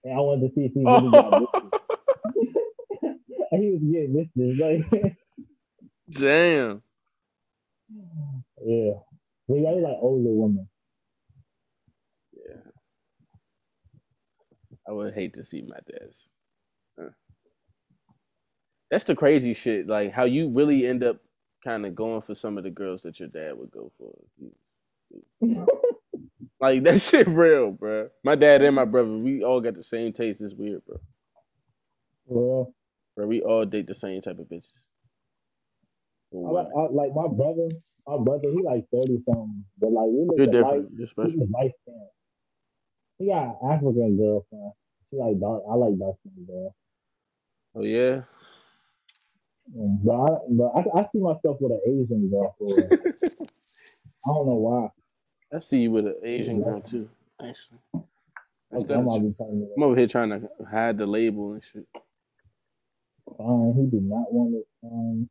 And I wanted to see if he really got he was getting bitches. Like, damn. yeah. But I was like older women. Yeah. I would hate to see my dad's. Huh. That's the crazy shit. Like how you really end up kind of going for some of the girls that your dad would go for. Like that shit real, bro. My dad and my brother, we all got the same taste. It's weird, bro. Well, Bro, we all date the same type of bitches. I like, I, like my brother, my brother, he like 30 something. But like, we look You're at different. life, special. was light skinned. He got an African girlfriend. She like dark. I like dark skinned girl. Oh yeah. Mm, But I, but I, I see myself with an Asian girl. I don't know why. I see you with an Asian girl too. Actually, I'm the- gonna be telling you I'm over here trying to hide the label and shit. Fine, he did not want it. Um,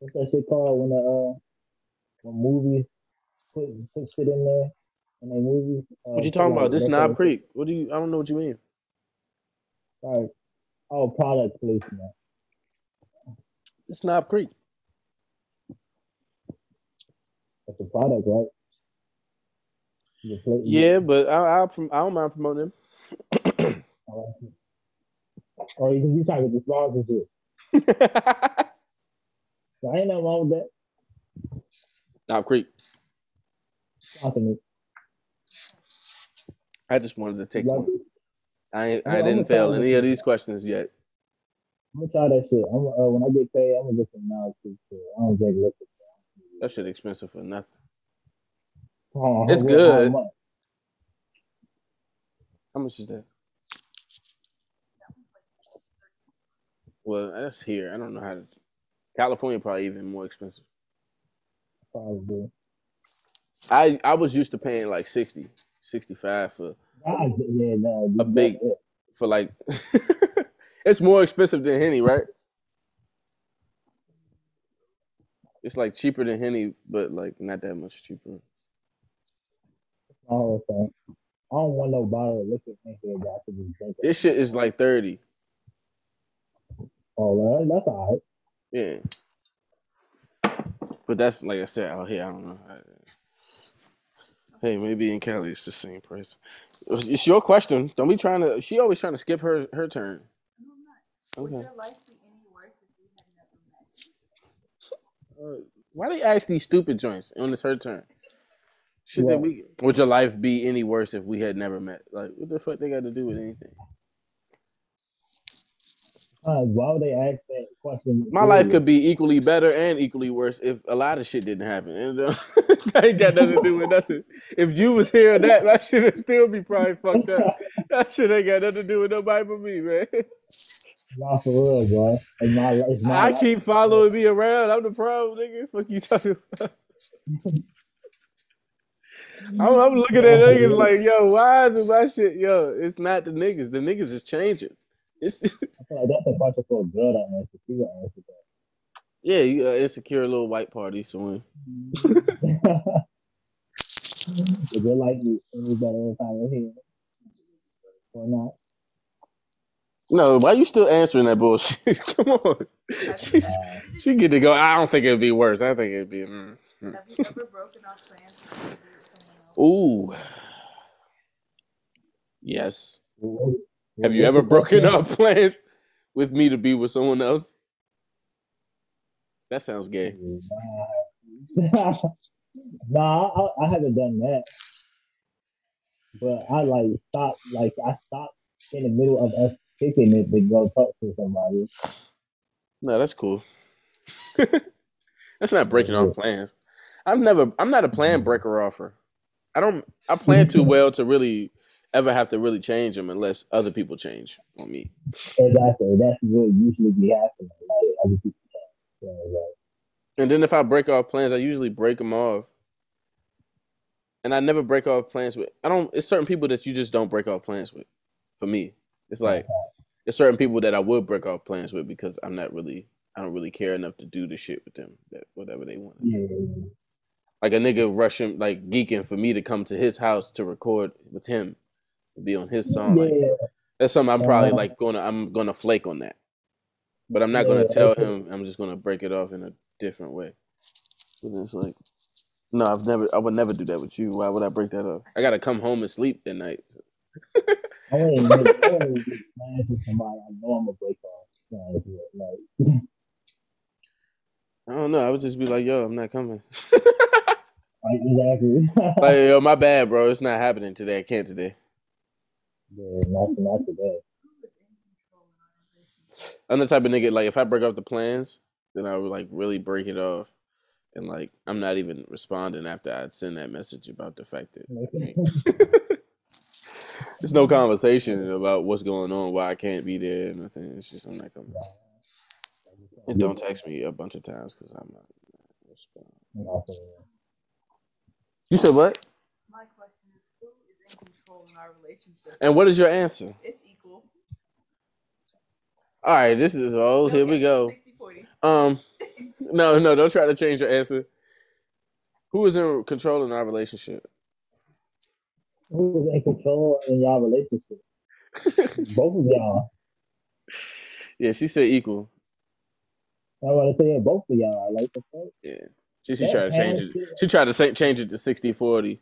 what's that shit called when the uh when movies put put shit in there their movies? Uh, What you talking like, about? This Knob Creek. What do you? I don't know what you mean. Sorry. Oh, product placement. It's Knob Creek. That's a product, right? Yeah, but I I, I don't mind promoting them. Or you can be trying to get the sponsorship. So ain't nothing wrong with that. Knob Creek. I just wanted to take one. I Yeah, I didn't fail any of these questions yet. I'm gonna try that shit. I'm uh, when I get paid, I'm gonna get some too. shit. I don't drink liquor. That shit expensive for nothing. Oh, It's how good. much? How much is that? Well, that's here. I don't know how to. California probably even more expensive. Probably. I I was used to paying like 60, 65 for yeah, no, A big- for like. it's more expensive than Henny, right? It's like cheaper than Henny, but like not that much cheaper. Oh, okay. I don't want no bottle of liquor in here that I could just drink. This shit is like thirty. Oh, well, that's all right. Yeah. But that's like I said out here. I don't know. I- hey, maybe in Cali it's the same price. It's your question. Don't be trying to. She always trying to skip her her turn. No, I'm not. Would Okay. your life be any worse if you had never met? Uh, why they ask these stupid joints when it's her turn? Should that What? we? Would your life be any worse if we had never met? Like, what the fuck they got to do with anything? Uh, why would they ask that question? My life could be equally better and equally worse if a lot of shit didn't happen. And uh, that ain't got nothing to do with nothing. If you was here, that that shit would still be probably fucked up. That shit ain't got nothing to do with nobody but me, man. Not for real, bro. It's my, it's I life. keep following me around. I'm the problem, nigga. Fuck you talking about? I'm, I'm looking at niggas like, yo, why is my shit? Yo, it's not the niggas. The niggas is changing. It's I feel like that's a question for a girl to answer. She will answer yeah, you uh, insecure little white party. So that. If you like me, any better if I was here or not? no, why you still answering that bullshit? Come on, she, Uh, she get to go. I don't think it'd be worse. I think it'd be. Mm. Have you ever broken off plans to be with someone else? Ooh, yes. Have you ever broken up plans with me to be with someone else? That sounds gay. Nah, nah I, I haven't done that. But I like stopped, like I stopped in the middle of us kicking it to go talk to somebody. No, that's cool. that's not breaking off plans. I've never. I'm not a plan mm-hmm. breaker offer. I don't. I plan too well to really ever have to really change them unless other people change on me. Exactly. That's what usually be happening. Like other people. Yeah, like, And then if I break off plans, I usually break them off. And I never break off plans with. I don't. It's certain people that you just don't break off plans with. For me, it's like there's certain people that I would break off plans with because I'm not really. I don't really care enough to do the shit with them. That whatever they want. yeah, yeah, Like a nigga rushing, like geeking for me to come to his house to record with him, be on his song. Like that's something I'm probably Uh-huh. like gonna. I'm gonna flake on that. But I'm not gonna tell him. I'm just gonna break it off in a different way. It's like, no, I've never. I would never do that with you. Why would I break that off? I gotta come home and sleep at night. I wouldn't make, I wouldn't with somebody I know I'm gonna break off. Like, I don't know. I would just be like, yo, I'm not coming. like exactly. like, yo, my bad, bro. It's not happening today. I can't today. Yeah, not not today. I'm the type of nigga like if I break up the plans, then I would like really break it off, and like I'm not even responding after I'd send that message about the fact that there's no conversation about what's going on, why I can't be there, and nothing. It's just I'm not coming. And don't text me a bunch of times because I'm not. responding. You said what? My question is, who is in our relationship? And what is your answer? It's equal. All right, this is oh here we go. 60-40. Um, no, no, don't try to change your answer. Who is in control in our relationship? Who is in control in y'all relationship? Both of y'all. Yeah, she said equal. I want to say it, both of y'all. Like the fuck? Yeah, she she That tried to change it. shit. She tried to say, change it to 60-40.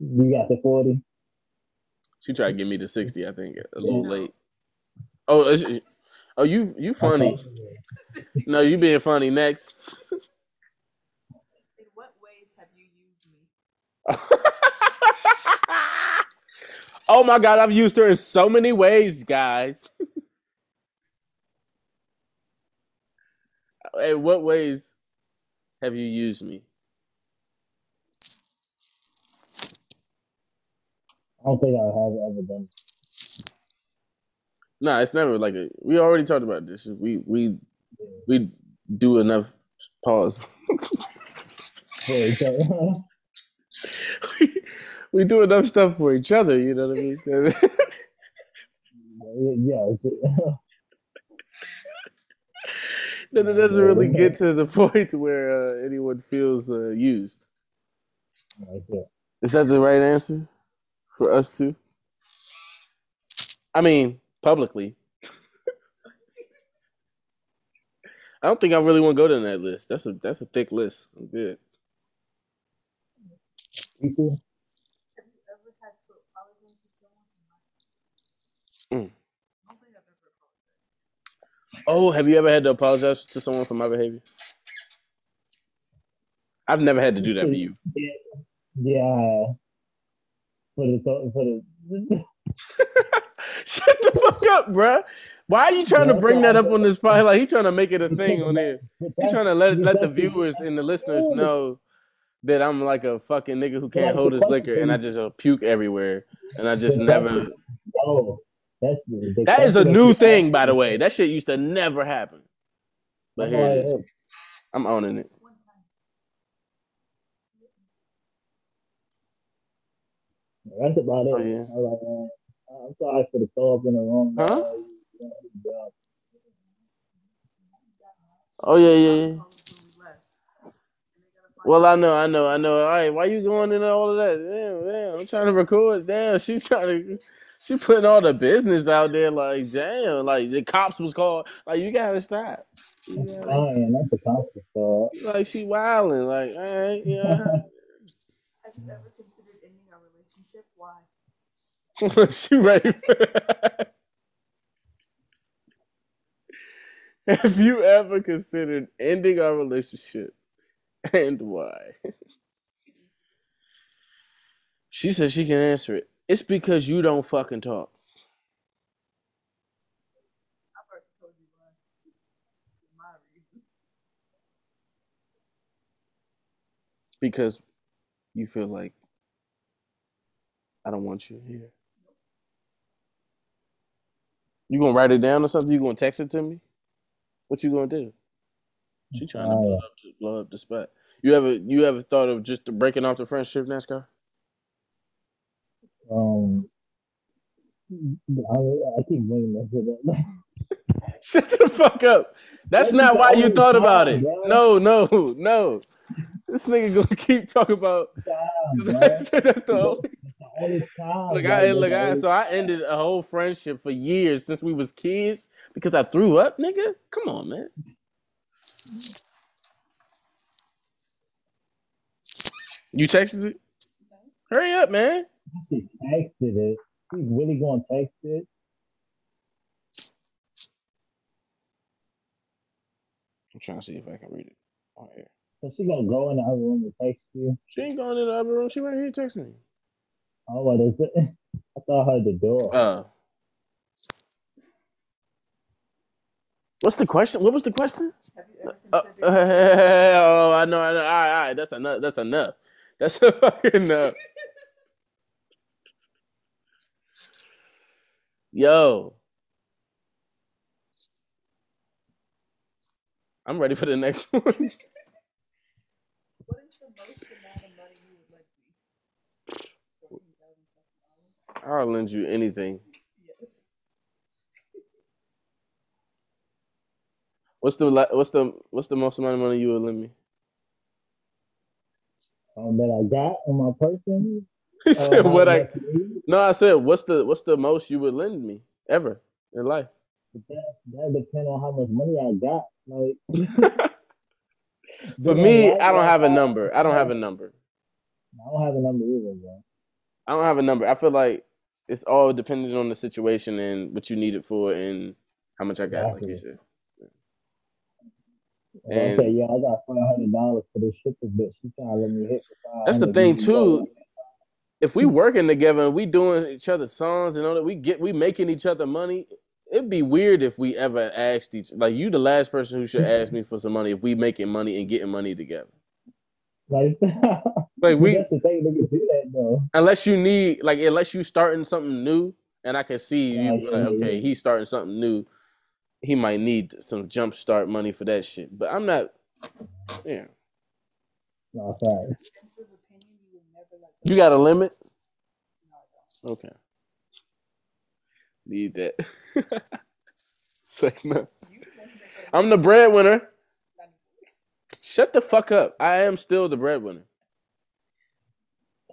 You got the forty. She tried to give me the sixty. I think a little late. Oh, is she- oh, you you funny? No, you being funny. Next. In what ways have you used me? oh my god, I've used her in so many ways, guys. in what ways have you used me? I don't think I have ever done. Nah, it's never like a. We already talked about this. We we we do enough. Pause. Other. we do enough stuff for each other. You know what I mean? yeah, then it doesn't really get to the point where uh, anyone feels uh, used. Is that the right answer for us two? I mean, publicly. I don't think I really want to go down that list. That's a that's a thick list. I'm good. Equal? Have you ever had to apologize to someone? Mm. I don't think I've ever apologized. Oh, have you ever had to apologize to someone for my behavior? I've never had to do that for you. Yeah. For the for the Shut the fuck up, bruh. Why are you trying to bring that up on this pod? Like he trying to make it a thing on there. He trying to let let the viewers and the listeners know that I'm like a fucking nigga who can't hold his liquor and I just uh, puke everywhere and I just never. Oh, that's That is a new thing, by the way. That shit used to never happen. But here it is. I'm owning it. That's about it. Oh, yeah. I was like, man, I'm sorry for the up in the room. Huh? Uh, you know, yeah. Oh yeah, yeah, yeah. Well, I know, I know, I know. All right, why you going into all of that? Damn, damn. I'm trying to record. Damn, she trying to. She putting all the business out there. Like, damn, like the cops was called. Like, you gotta stop. You Oh, yeah, that's the call. like she wilding. Like, all right, yeah. Have you ever considered ending our relationship? Why? she ready. Have you ever considered ending our relationship, and why? She said she can answer it. It's because you don't fucking talk. Because you feel like I don't want you here. You gonna write it down or something? You gonna text it to me? What you gonna do? She trying to blow up, the, blow up the spot. You ever you ever thought of just breaking off the friendship, NASCAR? um, I, I keep bringing that shit up. Shut the fuck up. That's That's not why you thought about it. No, no, no. This nigga gonna keep talking about. That's the only. It's the time. Look. I look, I so I ended a whole friendship for years since we was kids because I threw up, nigga. Come on, man. You texted it? Hurry up, man. She texted it. She's really going to text it. I'm trying to see if I can read it. on here. So she gonna go in the other room and text you. She ain't going in the other room. She right here texting me. Oh, what is it? I thought I heard the door. Uh, what's the question? What was the question? Have you ever Uh, oh, I know, I know. All right, all right. That's enough. That's enough. That's fucking enough. Yo, I'm ready for the next one. what is the most amount of money you would let me? Fourteen thousand dollars. I'll lend you anything. Yes. What's the what's the what's the most amount of money you would lend me? Um, that I got on my person. He said, how "What I much no." I said, "What's the what's the most you would lend me ever in life?" That, that depends on how much money I got. Like For me, I don't have a number. I don't have a number. I don't have a number either, bro. I don't have a number. I feel like it's all dependent on the situation and what you need it for and how much I got, like you said. And- say, yeah, I got five hundred dollars for this shipping bitch. She trying to let me hit for. That's the thing too. If we working together and we doing each other's songs and all that, we get we making each other money. It'd be weird if we ever asked each like you the last person who should ask me for some money if we making money and getting money together. Like, Like we that's the thing. Niggas do that though. unless you need like unless you starting something new and I can see you Yeah, like, okay, he's starting something new. He might need some jump start money for that shit. But I'm not yeah. No, sorry. You would never let go. You got a limit? No, Okay. Need that. Say no. You mentioned it, but I'm the breadwinner. Not anymore. Shut the fuck up. I am still the breadwinner.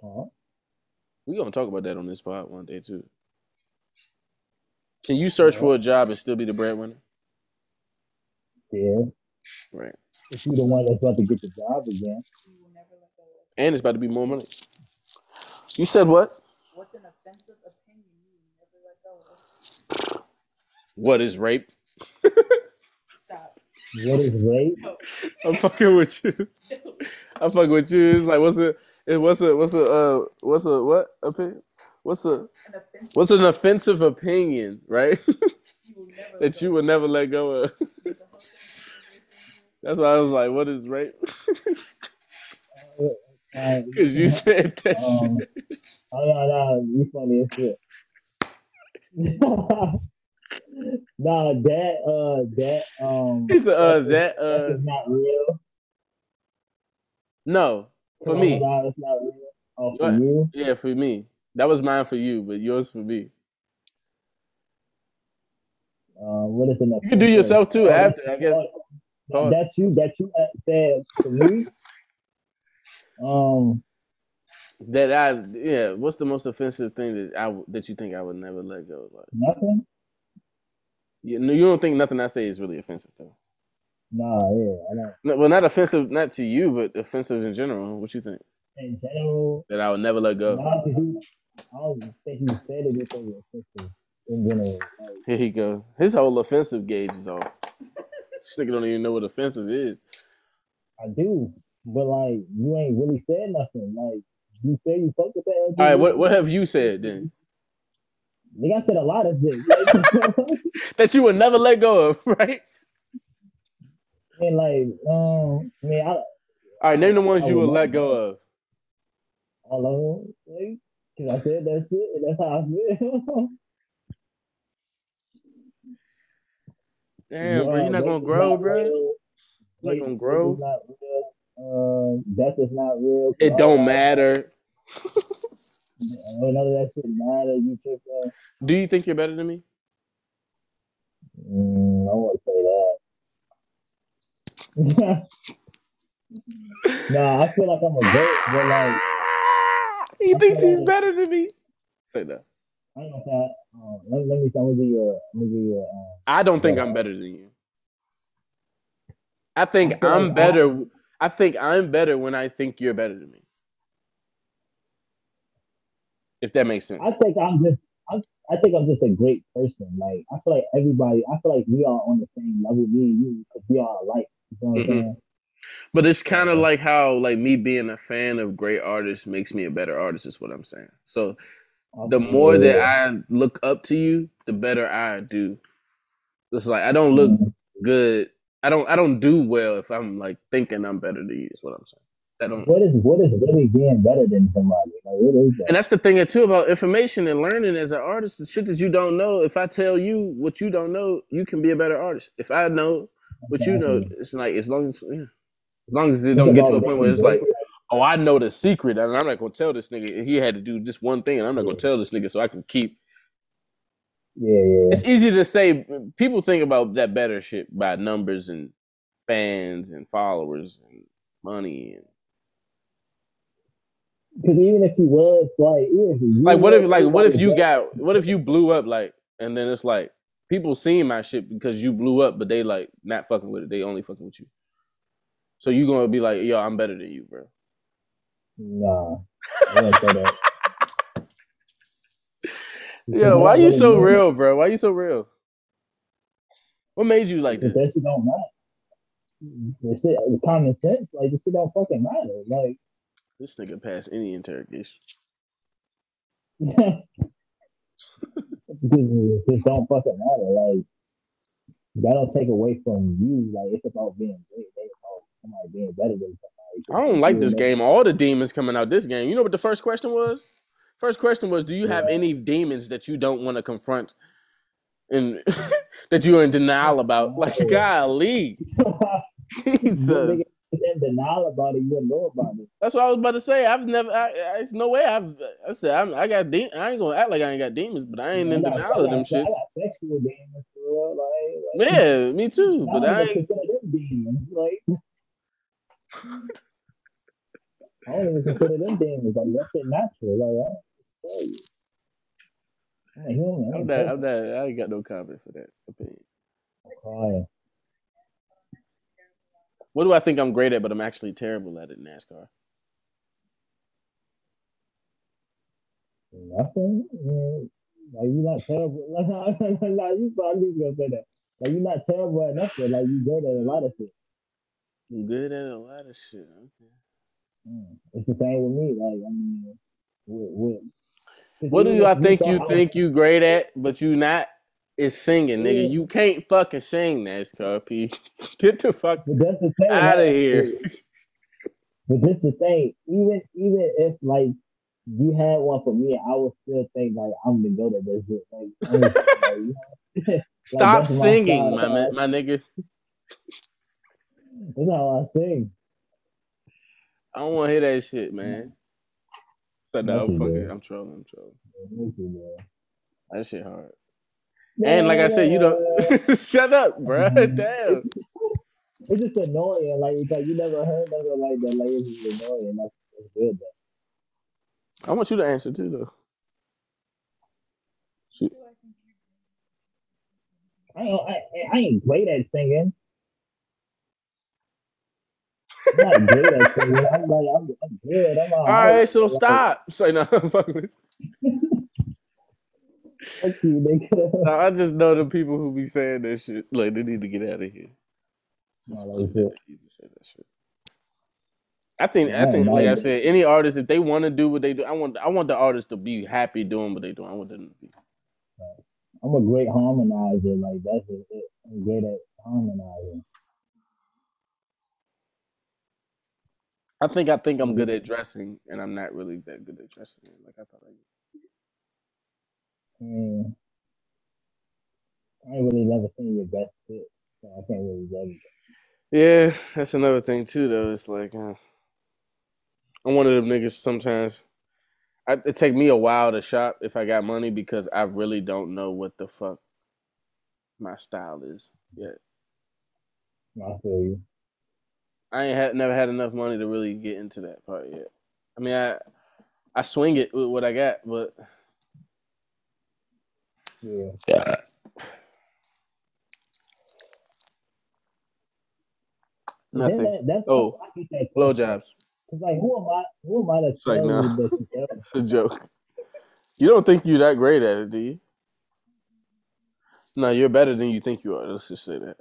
Uh, We gonna talk about that on this pod one day too. Can you search for a job and still be the breadwinner? yeah. Right. If you the one that's about to get the job again, You will never let go of. And it's about to be more money. You said what? What's an offensive opinion you never let go of? What is rape? Stop. what is rape? No. I'm fucking with you. I'm fucking with you. It's like what's a it- what's a what's a uh what's a what opinion? What's a An what's an offensive opinion, right? you will never let that you go would never let go of. of. There's a whole thing That's why I was like, what is rape? Because you said that um, shit. oh no, no, you funny as shit. Nah, that uh that um said, uh, that's- that, that uh, is not real. no, for Oh, me. it's not real. Oh, for you? Yeah, for me. That was mine for you, but yours for me. Uh, what is it? You can do yourself too Oh, after, I guess. oh. That's you. That you said to me. Um, That I, yeah. What's the most offensive thing that I that you think I would never let go? Like, nothing. You, you don't think nothing I say is really offensive though? Nah, yeah. No, well, not offensive, not to you, but offensive in general. What you think In general, that I would never let go? nah, 'cause you- I don't think you said it because offensive in general. Like, Here he go. His whole offensive gauge is off. This nigga don't even know what offensive is. I do, but like you ain't really said nothing. Like you say you fuck with that. All right, what what have you said then Nigga, I said a lot of shit. That you would never let go of? Right. and like, um, I mean, I All right, name the ones I you would let go of. all of them. Like, cause I said that shit, and that's how I feel. Damn, bro, you're not gonna grow, bro. real. Not gonna grow. not. Um, death is not real. It don't matter. None of that shit matter. You tripping? Do you think you're better than me? Mm, I won't say that. nah, I feel like I'm a goat, but like He thinks he's better than me. Say that. I don't know if that. Um, let, let me. I'm gonna give you. A, I'm give you. A, um, I don't think I'm better than you. I think I I'm like I- better. I think I'm better when I think you're better than me. If that makes sense. I think I'm just. I'm, I think I'm just a great person. Like I feel like everybody. I feel like we are on the same level. Me and you, because we are alike. You know what I'm Mhm. saying? But it's kind of like how like me being a fan of great artists makes me a better artist is what I'm saying. So the more that I look up to you, the better I do. It's like I don't look Mhm. good. I don't I don't do well if I'm like thinking I'm better than you is what I'm saying. That don't What is what is really being better than somebody? Like what is that? and that's the thing too about information and learning as an artist, the shit that you don't know. If I tell you what you don't know, you can be a better artist. If I know what you know, it's like as long as yeah, as long as it don't get to a point where it's like, oh, I know the secret, and I'm not gonna tell this nigga. He had to do just one thing, and I'm not gonna tell this nigga, so I can keep. yeah, yeah. It's easy to say. People think about that better shit by numbers and fans and followers and money and Because even if he was like, even if you like what if like what if you got what if you blew up like and then it's like people seeing my shit because you blew up, but they like not fucking with it. They only fucking with you. So you gonna be like, yo, I'm better than you, bro. Nah, I say that. Yo, why you so real, bro? Why you so real? What made you like this? that shit don't matter. The shit, the common sense, like the shit don't fucking matter. Like, This nigga passed any interrogation. because it just don't fucking matter. Like, that don't take away from you. Like, it's about being great. It's about somebody being better than somebody. I don't like this game. All the demons coming out this game. You know what the first question was? First question was, do you have Yeah. any demons that you don't want to confront and that you're in denial about? Like, No. golly. You Jesus. In denial about it. You wouldn't know about it. That's what I was about to say. I've never. I, I, it's no way. I've. I said I'm, I got. De- I ain't gonna act like I ain't got demons, but I ain't in got- denial I of them shit. I got sexual demons for real. Like, like Yeah, me too. I But I ain't. demons. Like, I don't even consider them demons. Like, that shit natural. Like, I don't. I'm a human. I'm I'm not. I'm not. I ain't got no comment for that opinion. crying. What do I think I'm great at, but I'm actually terrible at it in NASCAR? Nothing. Like, you're not terrible. Like, you probably gonna say that. Like, you're not terrible at nothing. Like, you good at a lot of shit. I'm good at a lot of shit. Okay. Mm. It's the same with me. Like, I mean, with, with, What do even I think you think you great at, but you not? Is singing, nigga. Yeah. You can't fucking sing NASCAR, P. Get the fuck But that's the thing. out of here. But this the thing. Even even if like you had one for me, I would still think like I'm the go to this shit. Like, like? Stop singing, my, my, my nigga. That's how I sing. I don't want to hear that shit, man. So no, I'm, fucking, I'm trolling. I'm trolling. That shit hard. Yeah, and like I said, you don't shut up, bro. Mm-hmm. Damn. It's just annoying. Like it's like you never heard nothing like that. Like it's just annoying. That's, that's good. Though. I want you to answer too, though. Shoot. I, I, I ain't great at singing. I'm not good at singing. I'm like, I'm, I'm good. I'm all, all right, so stop. Say no. No, I just know the people who be saying that shit. Like they need to get out of here. I think I think like I said, any artist if they want to do what they do, I want I want the artist to be happy doing what they do. I want them to be. I'm a great harmonizer. Like that's it. I'm great at harmonizing. I think I think I'm good at dressing, and I'm not really that good at dressing. Like I thought I. Mm. I ain't really never seen your best fit, so I can't really judge it. Yeah, that's another thing too. Though it's like uh, I'm one of them niggas. Sometimes I, it take me a while to shop if I got money because I really don't know what the fuck my style is yet. I feel you. I ain't had never had enough money to really get into that part yet. I mean, I I swing it with what I got, but yeah. yeah. Nothing. That, that's oh, blowjobs. It's like who am I? Who am I to it's like, no. It's a joke. You don't think you're that great at it, do you? No, you're better than you think you are. Let's just say that.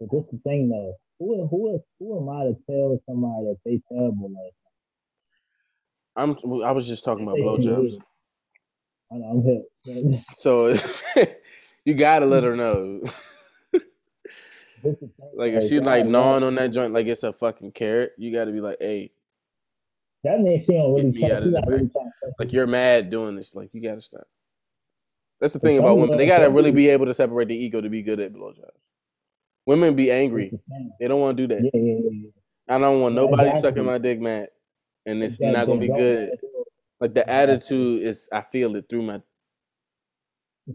But this the thing, though. Who who who am I to tell somebody that they terrible at? I'm. I was just talking about blowjobs. I'm hit. So you gotta let her know. like if she's like gnawing on that joint like it's a fucking carrot, you got to be like, hey. That means she don't really try, really Like you're mad doing this. Like you got to stop. That's the thing about women. They got to really be able to separate the ego to be good at blowjobs. Women be angry. They don't want to do that. Yeah, yeah, yeah. I don't want nobody exactly. sucking my dick, man. And it's exactly. not gonna be good. Like the attitude is, I feel it through my.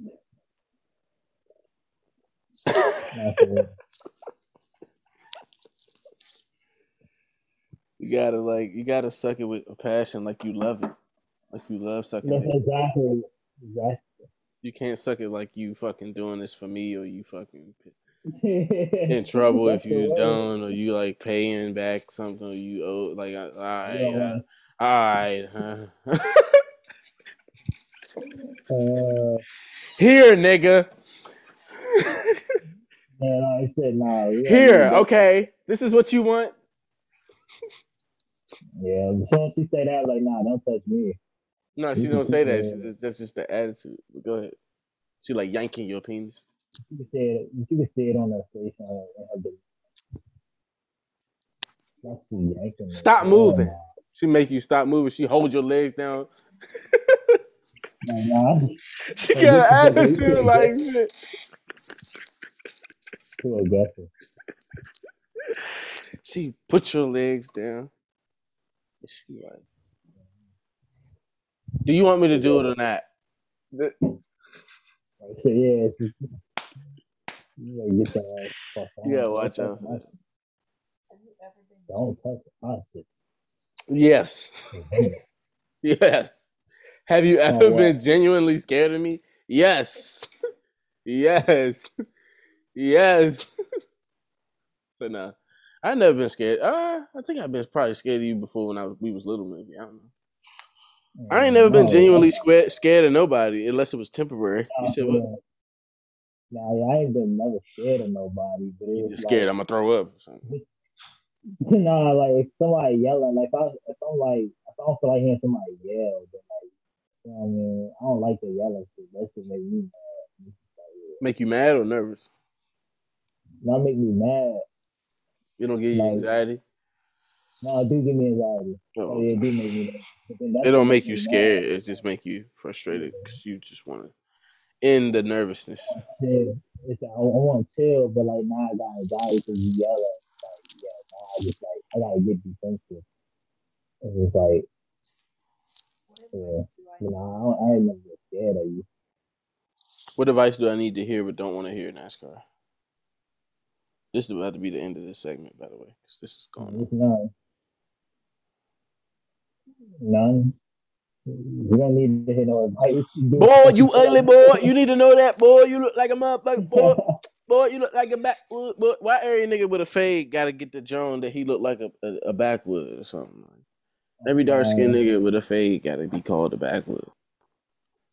You gotta like you gotta suck it with a passion, like you love it, like you love sucking That's it. Exactly. Exactly. You can't suck it like you fucking doing this for me, or you fucking in trouble if you don't, or you like paying back something, or you owe like all right, yeah, all right, huh? uh, Here, nigga. Man, I said nah. Here, okay. This is what you want. Yeah, as soon as she say that, like, nah, don't touch me. No, she don't say that. She, that's just the attitude. But go ahead. She like yanking your penis. You can say it. You can say it on her face. That's yanking. Stop moving. She make you stop moving. She hold your legs down. nah, she got an attitude like shit. Too aggressive. She put your legs down. She like, do you want me to do it or not? So yeah, you gotta get ass Yeah, watch out. Don't touch my shit. Yes. yes. Have you ever oh, been genuinely scared of me? Yes. yes. yes. so now. I never been scared. Uh, I think I've been probably scared of you before when I was, we was little, maybe. I don't know. I ain't never been genuinely scared scared of nobody unless it was temporary. You said what? Nah, I ain't been never scared of nobody. But you just scared like, I'm gonna throw up or something. nah, like if somebody yelling, like if, I, if I'm like if I don't feel like hearing somebody yell, then like you know I mean, I don't like the yellow shit. That shit make me mad. Make you mad or nervous? Not make me mad. You don't you like, anxiety. No, it do give me anxiety. Oh, Oh, yeah, it do make me. it don't make you scared. It just make you frustrated because you just want to end the nervousness. mad. It's, I, I want to chill, but like now I got anxiety because you yell at. Like yeah, now I just like I gotta get defensive. It's like yeah, you know I, I ain't never scared of you. What advice do I need to hear but don't want to hear, NASCAR? This is about to be the end of this segment, by the way, because this is going on. It's none. None. You don't need to hear no advice. Boy, you ugly boy. You need to know that, boy. You look like a motherfucker, boy. Boy, you look like a backwood. Boy, why every nigga with a fade got to get the Joan that he look like a, a, a backwood or something? Every dark skinned nigga with a fade got to be called a backwood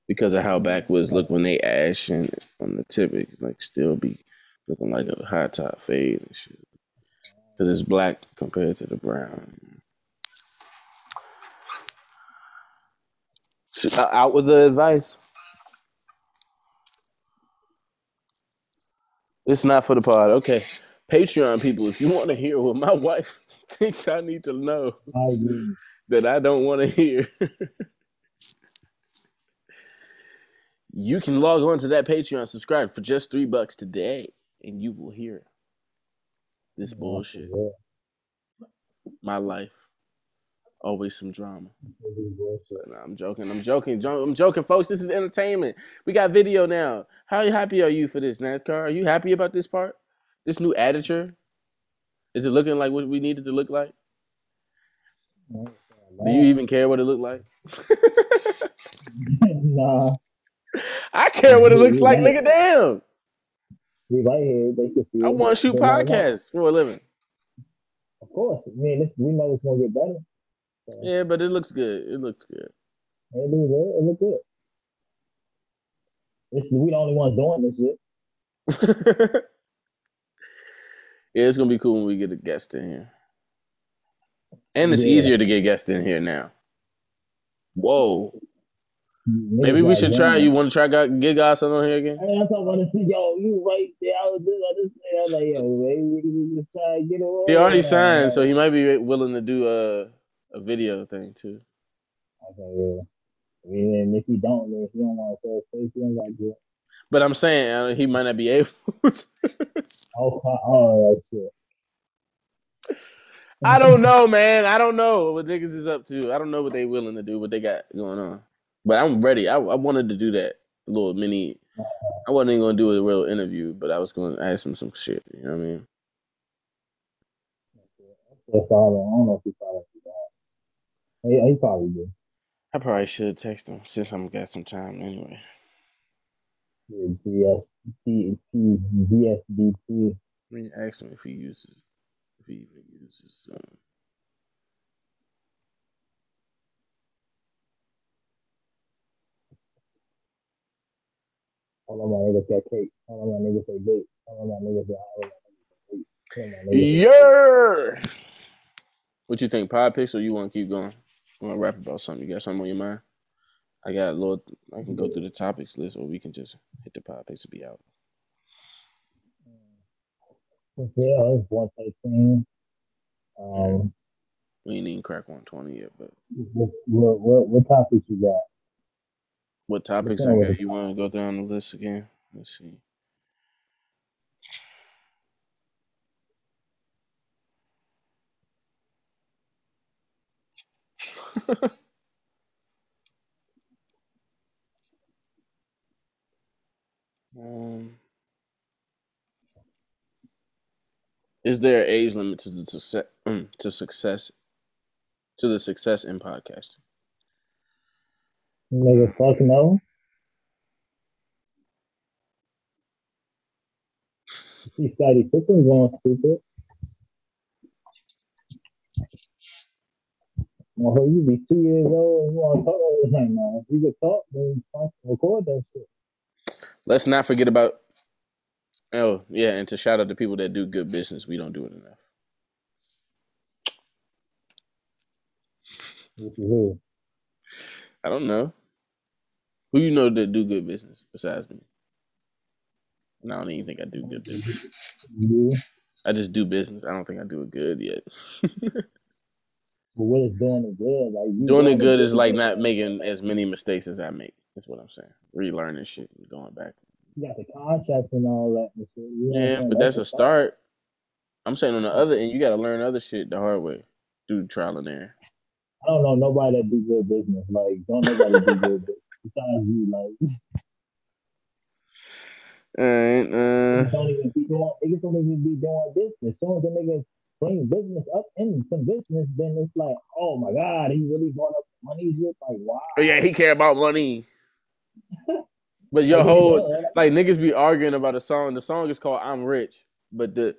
because of how backwoods look when they ash and on the tip, it like still be looking like a high top fade and shit. Because it's black compared to the brown. Shit, uh, Out with the advice. It's not for the pod. Okay. Patreon people, if you want to hear what my wife thinks I need to know I agree. That I don't want to hear, you can log on to that Patreon, subscribe for just three bucks today, and you will hear this bullshit. My life. Always some drama. this is bullshit. Nah, I'm joking. I'm joking. I'm joking, folks. This is entertainment. We got video now. How happy are you for this, NASCAR? Are you happy about this part? This new additure? Is it looking like what we needed to look like? Do you even care what it looked like? nah, I care what it looks like, nigga. Damn. we right here. They can see I want to shoot podcasts for a living. Of course, I mean, this, we know it's gonna get better. Yeah, but it looks good. It looks good. It look good. It look good. This, we the only ones doing this shit. yeah, it's gonna be cool when we get a guest in here. And it's Yeah. easier to get guests in here now. Whoa. Maybe we should try. game. You want to try God, get guys on here again? I mean, I'm talking about this. Yo, you right there. I was just, I just say, I'm like, yo, man, we we just try to get away. He already signed, so he might be willing to do a a video thing too. Okay, yeah. I mean, if you don't, then if you don't want to show his face, you don't got to it. But I'm saying uh, he might not be able. to. Oh, oh, shit. I don't know, man. I don't know what niggas is up to. I don't know what they willing to do, what they got going on. But I'm ready. I, I wanted to do that little mini. I wasn't even gonna do a real interview, but I was gonna ask him some shit. You know what I mean? I don't know if he probably. He, he probably do. I probably should text him since I'm got some time anyway. Yeah, GS, G, GSDP. I mean, ask him if he uses, he even uses. Um, All of my niggas got cake. All of my niggas say bait. All of my niggas say all of my niggas say bait. All of my niggas say- Yeah. What you think, pod picks, or you want to keep going? You want to rap about something? You got something on your mind? I got a little. I can go through the topics list, or we can just hit the pod picks and be out. Yeah, it's one thirteen. Um, We ain't even crack 120 yet, but what, what, what, what topics you got? what topics. I got? You want to go down the list again? Let's see. um, is there an age limit to the success um, to success to the success in podcasting? Nigga, fuck no. See Scottie Pippen going stupid. Well, you be two years old and you want to talk all the time now. If you could talk, then record that shit. Let's not forget about. Oh yeah, and to shout out to people that do good business. We don't do it enough. Who? I don't know. Who you know that do good business besides me? And I don't even think I do good business. You. I just do business. I don't think I do it good yet. But what is doing it good? Like you Doing it good is like not making as many mistakes as I make. That's what I'm saying. Relearning shit and going back. You got the contracts and all that. And shit. You know what I'm Yeah, but that's the a start. I'm saying on the other end, you got to learn other shit the hard way. Do trial and error. I don't know nobody that do good business. Like don't nobody do good business besides you. Like All right. Uh, don't even be doing. Niggas don't even be doing business. As soon as the niggas bring business up in some business, then it's like, oh my god, he really brought up money. Shit. Like wow. oh yeah, he care about money. But your whole like niggas be arguing about a song. The song is called "I'm Rich," but the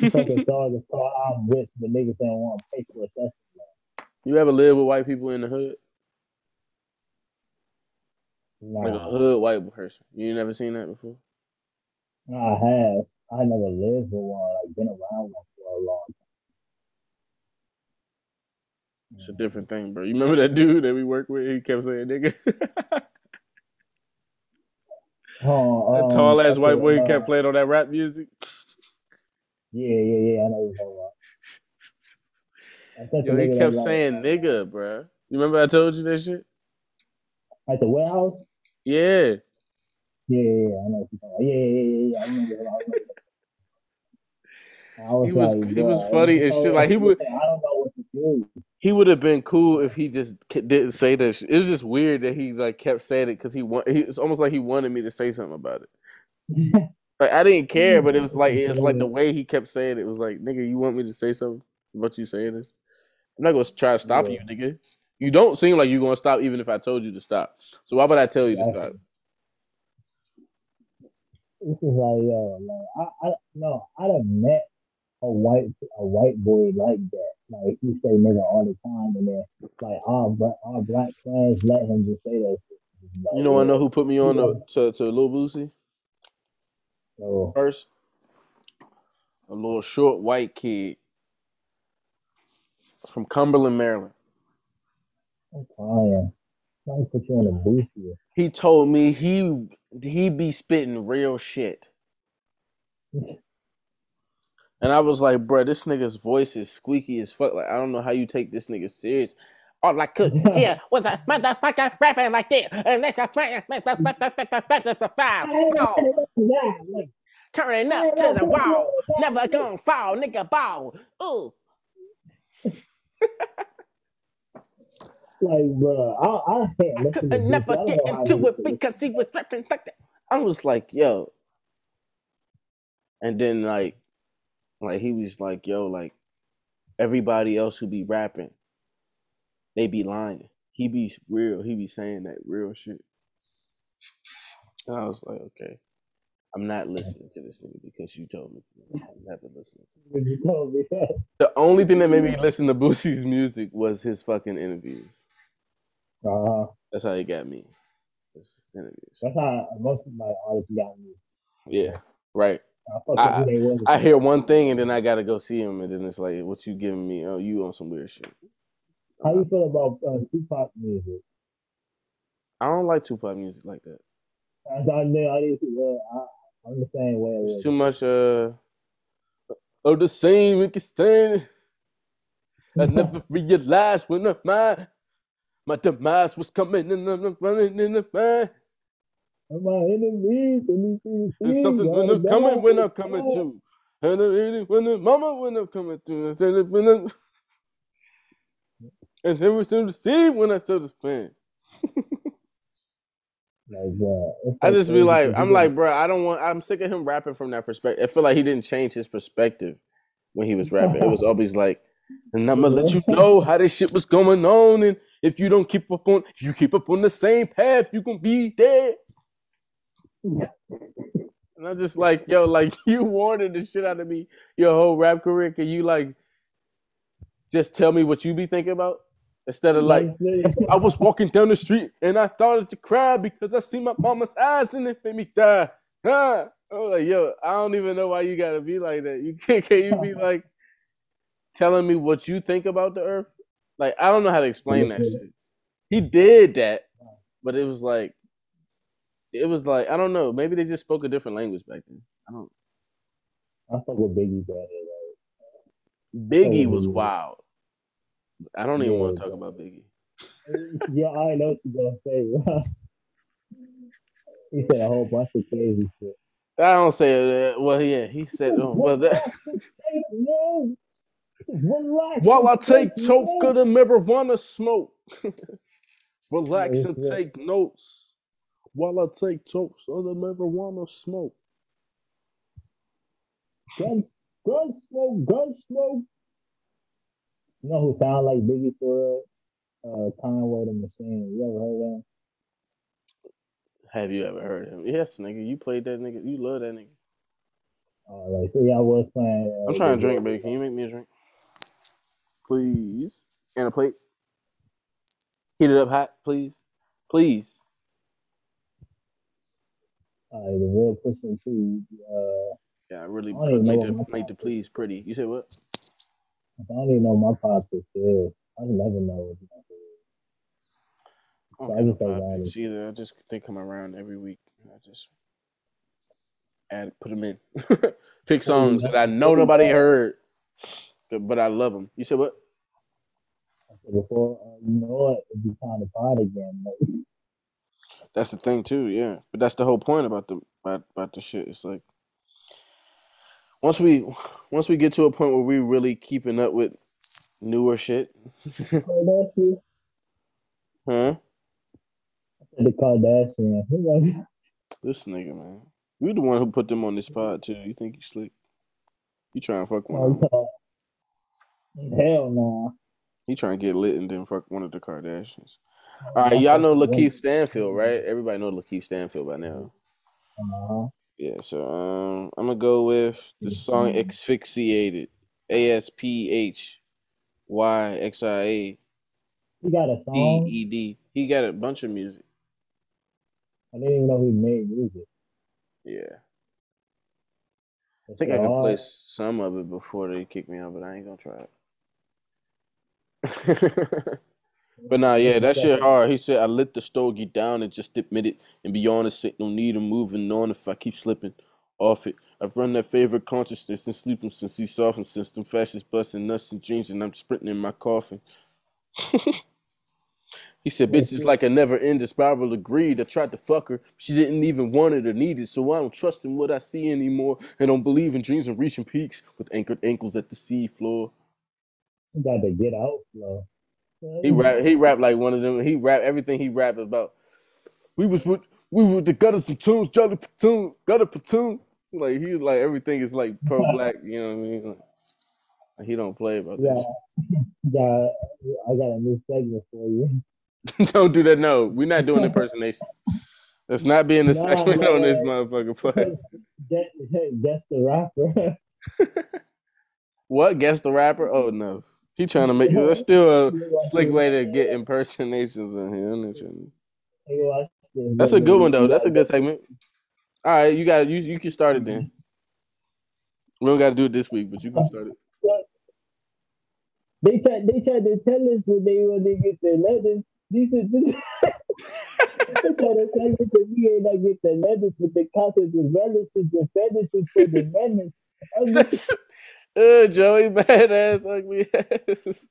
is called "I'm Rich," but niggas don't want to pay for a session. you ever live with white people in the hood, like a hood white person. You never seen that before. nah, I have. I never lived with one. Like been around one for a long It's a different thing, bro. You remember that dude that we worked with? He kept saying nigga. Oh, that um, tall ass white boy who uh, kept playing on that rap music. Yeah, yeah, yeah. I know you're talking about. That's such a Yo, he kept that's like- saying nigga, bro. You remember I told you that shit? At the warehouse? Yeah. Yeah, yeah, yeah. I know what you're talking about. Yeah, yeah, yeah, yeah. I remember. I remember. Was He was- like, he was funny and shit. Like, he would- I don't know what to do. He would have been cool if he just didn't say that. Shit. It was just weird that he like kept saying it because he want. He, it's almost like he wanted me to say something about it. Like I didn't care, but it was like it's like the way he kept saying it was like, nigga, you want me to say something about you saying this? I'm not gonna try to stop Yeah. you, nigga. You don't seem like you're gonna stop even if I told you to stop. So why would I tell you to stop? This is like, yo, like I, I no, I done met a white a white boy like that. Like he say nigga all the time, and then like our bla- our black friends let him just say that. Like, You know, I know who put me on to to, to Lil Boosie first. A little short white kid from Cumberland, Maryland. I'm crying. Trying to put you on the booth here. He told me he he be spitting real shit. And I was like, bro, this nigga's voice is squeaky as fuck. Like, I don't know how you take this nigga serious. All I could hear was a motherfucker rapping like this. And that's a Like, turning up to the wall. Never gonna fall, nigga ball. Ooh. like, bro, I, I can't I listen to could never I get into it because he was rapping like that. I was like, yo. And then like, like he was like, yo, like everybody else who be rapping, they be lying. He be real. He be saying that real shit. And I was like, okay. I'm not listening to this nigga because you told me to. I'm never listening to him. you told me that. The only thing that made me listen to Boosie's music was his fucking interviews. Uh, That's how he got me. His interviews. that's how most of my artists got me. Yeah, right. I I- with who they was. I hear one thing and then I gotta go see him, and then it's like, what you giving me? Oh, you on some weird shit. How you feel about uh, Tupac music? I don't like Tupac music like that. I, I, know- I, didn't- I, I'm the same way. It's too much uh of the same we can stand. I never realized when my my demise was coming and I'm running in the mind. My enemies, and these There's something when I'm coming when I'm coming to. And I when the mama when I'm coming to. And then when I'm- and then we still see when I still just playing. Like, bro, I just be like, I'm like, bro, I don't want. I'm sick of him rapping from that perspective. I feel like he didn't change his perspective when he was rapping. It was always like, and I'm gonna let you know how this shit was going on, and if you don't keep up on, if you keep up on the same path, you gonna be dead. And I'm just like, yo, like you warning the shit out of me your whole rap career. Can you like just tell me what you be thinking about instead of like, I was walking down the street and I started to cry because I see my mama's eyes and it made me die. Huh? I was like, yo, I don't even know why you gotta be like that. You can't can you be like telling me what you think about the earth? Like I don't know how to explain that shit. He did that, but it was like it was like I don't know. Maybe they just spoke a different language back then. I don't. I fuck with Biggie better. Like. Biggie was wild. I don't even yeah, want to talk about Biggie. yeah, I know what you're gonna say. he said a whole bunch of crazy shit. I don't say that. Uh, well, yeah, he said. Oh, well, that. While I take choke of the marijuana smoke, relax and take notes. While I take chokes of the marijuana smoke. Gun, gun smoke, gun smoke. You know who sound like Biggie for uh, Conway the Machine? You ever heard of him? Have you ever heard him? Yes, nigga. You played that nigga. You love that nigga. All right. So yeah, I was playing. Uh, I'm trying to drink, baby. Can you make me a drink, please? And a plate. Heat it up hot, please. Please. Right, the real pushing too. Uh, yeah, I really I make the make the please pretty. You said what? I don't even know my politics is. I never know what I don't so I just either. I just they come around every week. I just add put them in. Pick songs that I know nobody heard, but I love them. You said what? Before uh, you know what, it'd be time to pod again. That's the thing too, yeah. But that's the whole point about the about, about the shit. It's like once we once we get to a point where we really keeping up with newer shit. huh? The Kardashian. this nigga, man. You the one who put them on this pod too. You think you slick? You trying to fuck one? Oh, Hell no. Nah. He trying to get lit and then fuck one of the Kardashians. All right, y'all know Lakeith Stanfield, right? Everybody know Lakeith Stanfield by now. Uh-huh. Yeah, so um, I'm gonna go with the song mm-hmm. "Asphyxiated," A S P H Y X I A. He got a song. E E D. He got a bunch of music. I didn't even know he made music. Yeah. I think I can play some of it before they kick me out, but I ain't gonna try it. but nah, yeah, that shit hard. He said I let the stogie down and just admit it and be honest. It no need of moving on if I keep slipping off it. I've run that favorite consciousness and sleeping since he softened since them fascists busting nuts and dreams and I'm sprinting in my coffin. He said, "Bitch is like a never-ending spiral of greed. I tried to fuck her, she didn't even want it or need it. So I don't trust in what I see anymore, and don't believe in dreams and reaching peaks with anchored ankles at the sea floor." You got to get out, bro. He rap. He rap like one of them. He rap everything he rap about. We was with we were the gutters and tunes, Jolly platoon, gutter platoon. Like he like everything is like pro black. You know what I mean? Like, he don't play about yeah. Yeah, I got a new segment for you. Don't do that. No, we're not doing impersonations. That's not being the nah, segment on this motherfucker play. Guess, guess the rapper. what? Guess the rapper? Oh no. He trying to make that's still a slick way to get impersonations in here. That's a good one though. That's a good segment. All right, you got you you can start it then. Mm-hmm. We don't got to do it this week, but you can start it. They tried. They tried to tell us when they when they get their letters this is this. we ain't not get the letters with the concepts and relishes and fetishes for the menace. Uh, Joey badass ugly ass.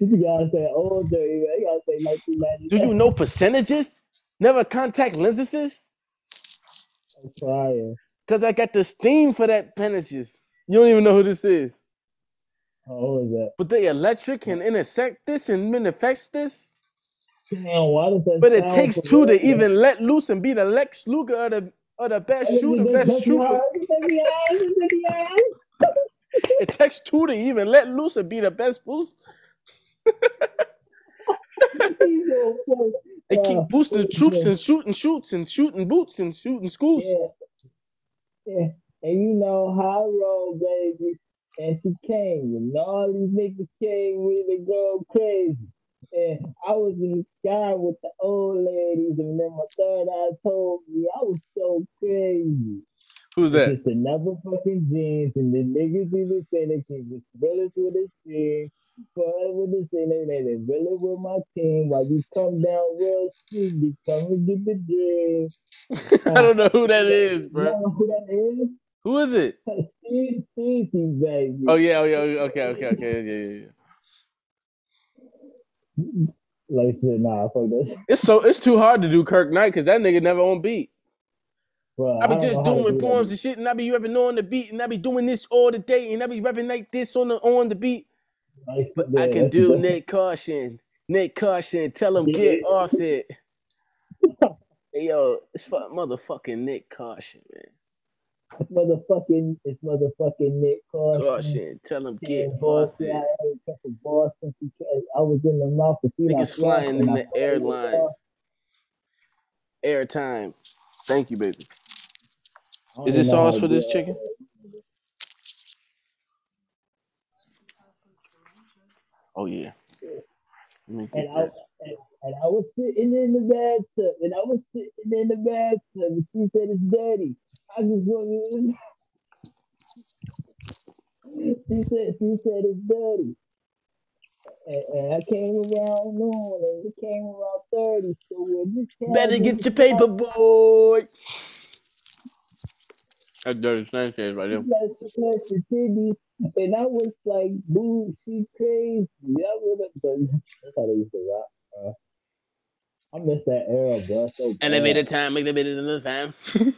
You gotta say older, you gotta say 1990. Do you know percentages? Never contact lenses? I'm trying. Cause I got the steam for that penishes. You don't even know who this is. Oh, is that? But the electric can intersect this and manifest this. Damn, why does that? But it takes two to even let loose and be the Lex Luger or the or the best shooter, best trooper. It takes two to even let loose and be the best boost. they keep boosting troops and shooting shoots and shooting boots and shooting schools. Yeah. yeah. And you know how I roll, baby. And she came, and all these niggas came with it go crazy. And I was in the sky with the old ladies, and then my third eye told me I was so crazy. Who's that? Just another fucking jeans, and the niggas even say they can just brothers with a team, forever the same. They they really with my team. While you come down real street, you come and get the dream. I don't know who that is, bro. You know who that is? Who is it? Steve, Steve, baby. Oh, oh yeah, oh yeah, okay, okay, okay, yeah, yeah, yeah. Like shit, nah, fuck this. It's so it's too hard to do Kirk Knight because that nigga never on beat. Bro, I be don't just to doing do poems that. and shit, and I be rapping on the beat, and I be doing this all the day, and I be rapping like this on the on the beat. But yeah, I can do that's- Nyck Caution, Nyck Caution, tell him get off it. Hey, yo, it's for motherfucking Nyck Caution, man. It's motherfucking, it's motherfucking Nyck Caution. Caution, tell him get Yeah, off it. I ain't come from Boston. She, I was in the mouth, she not Niggas flying in the thought it was airlines. Airtime. Thank you, baby. I don't Is this know how sauce for this chicken? Oh yeah. Let me get And I, and, and I was sitting in the bathtub, and I was sitting in the bathtub, and she said it's dirty. I just wanted. she said she said it's dirty. And, and I came around noon, and it came around thirty. So when this Better get your paper, boy. That's dirty Sanchez right there. Like she had the titties, and I was like, "Boo, she crazy." That was but that's how they used to rock. Uh, I miss that era, bro. So bad. Elevator time, make the bit in the time.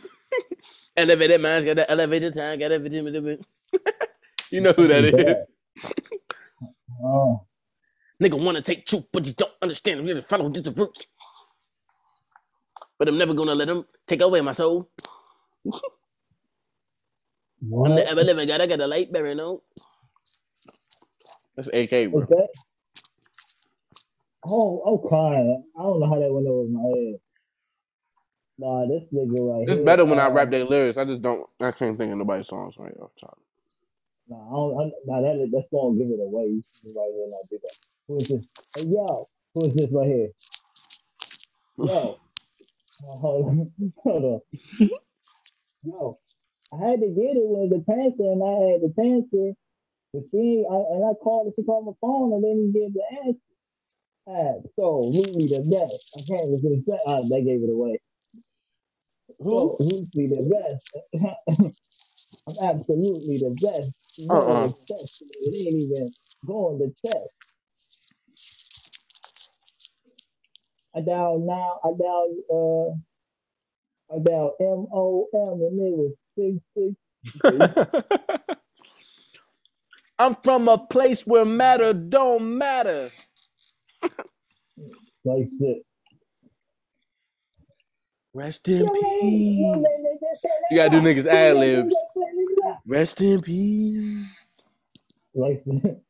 elevator minds got the elevator time, got everything. you know who that is. Oh, Nigga wanna take truth, but you don't understand. Really follow just the roots. But I'm never gonna let them take away my soul. I'm the ever living God. I got a light bearing note. That's AK, bro. What's that? Oh, I'm crying. I don't know how that went over my head. Nah, this nigga right here. It's better when I uh, rap their lyrics. I just don't. I can't think of nobody's songs right off top. Nah, I don't, I, nah that, that's gonna give it away. You should Right here, not do that. Who is this? Hey, yo, who is this right here? Yo, Oh, hold on, hold on. Yo, I had to get it with the panther, and I had the panther, but she I, and I called her. She called my phone, and then he gave the answer. So, Absolutely the best. I can't even that. Ah, they gave it away. Who? Absolutely the best. I'm absolutely the best. Know Uh-uh. test. It ain't even going to test. I dial now. I dial uh. I dial M O M and it was six six. I'm from a place where matter don't matter. Like shit. Rest in peace. You gotta do niggas ad libs. Rest in peace. Like shit.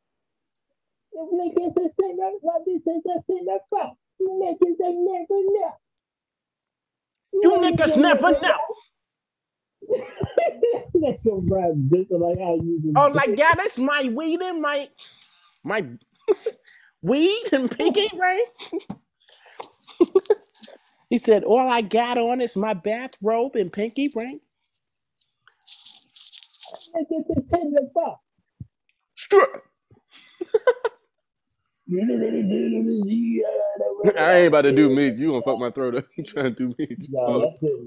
You niggas never know. That's your rap, bitch. Like how you oh, do. Oh, like God, that's my weed and my my weed and pinky ring. he said, "All I got on is my bathrobe and pinky ring." Strut. I ain't about to do me. You gonna fuck my throat up? You trying to do me? Nah, that's it.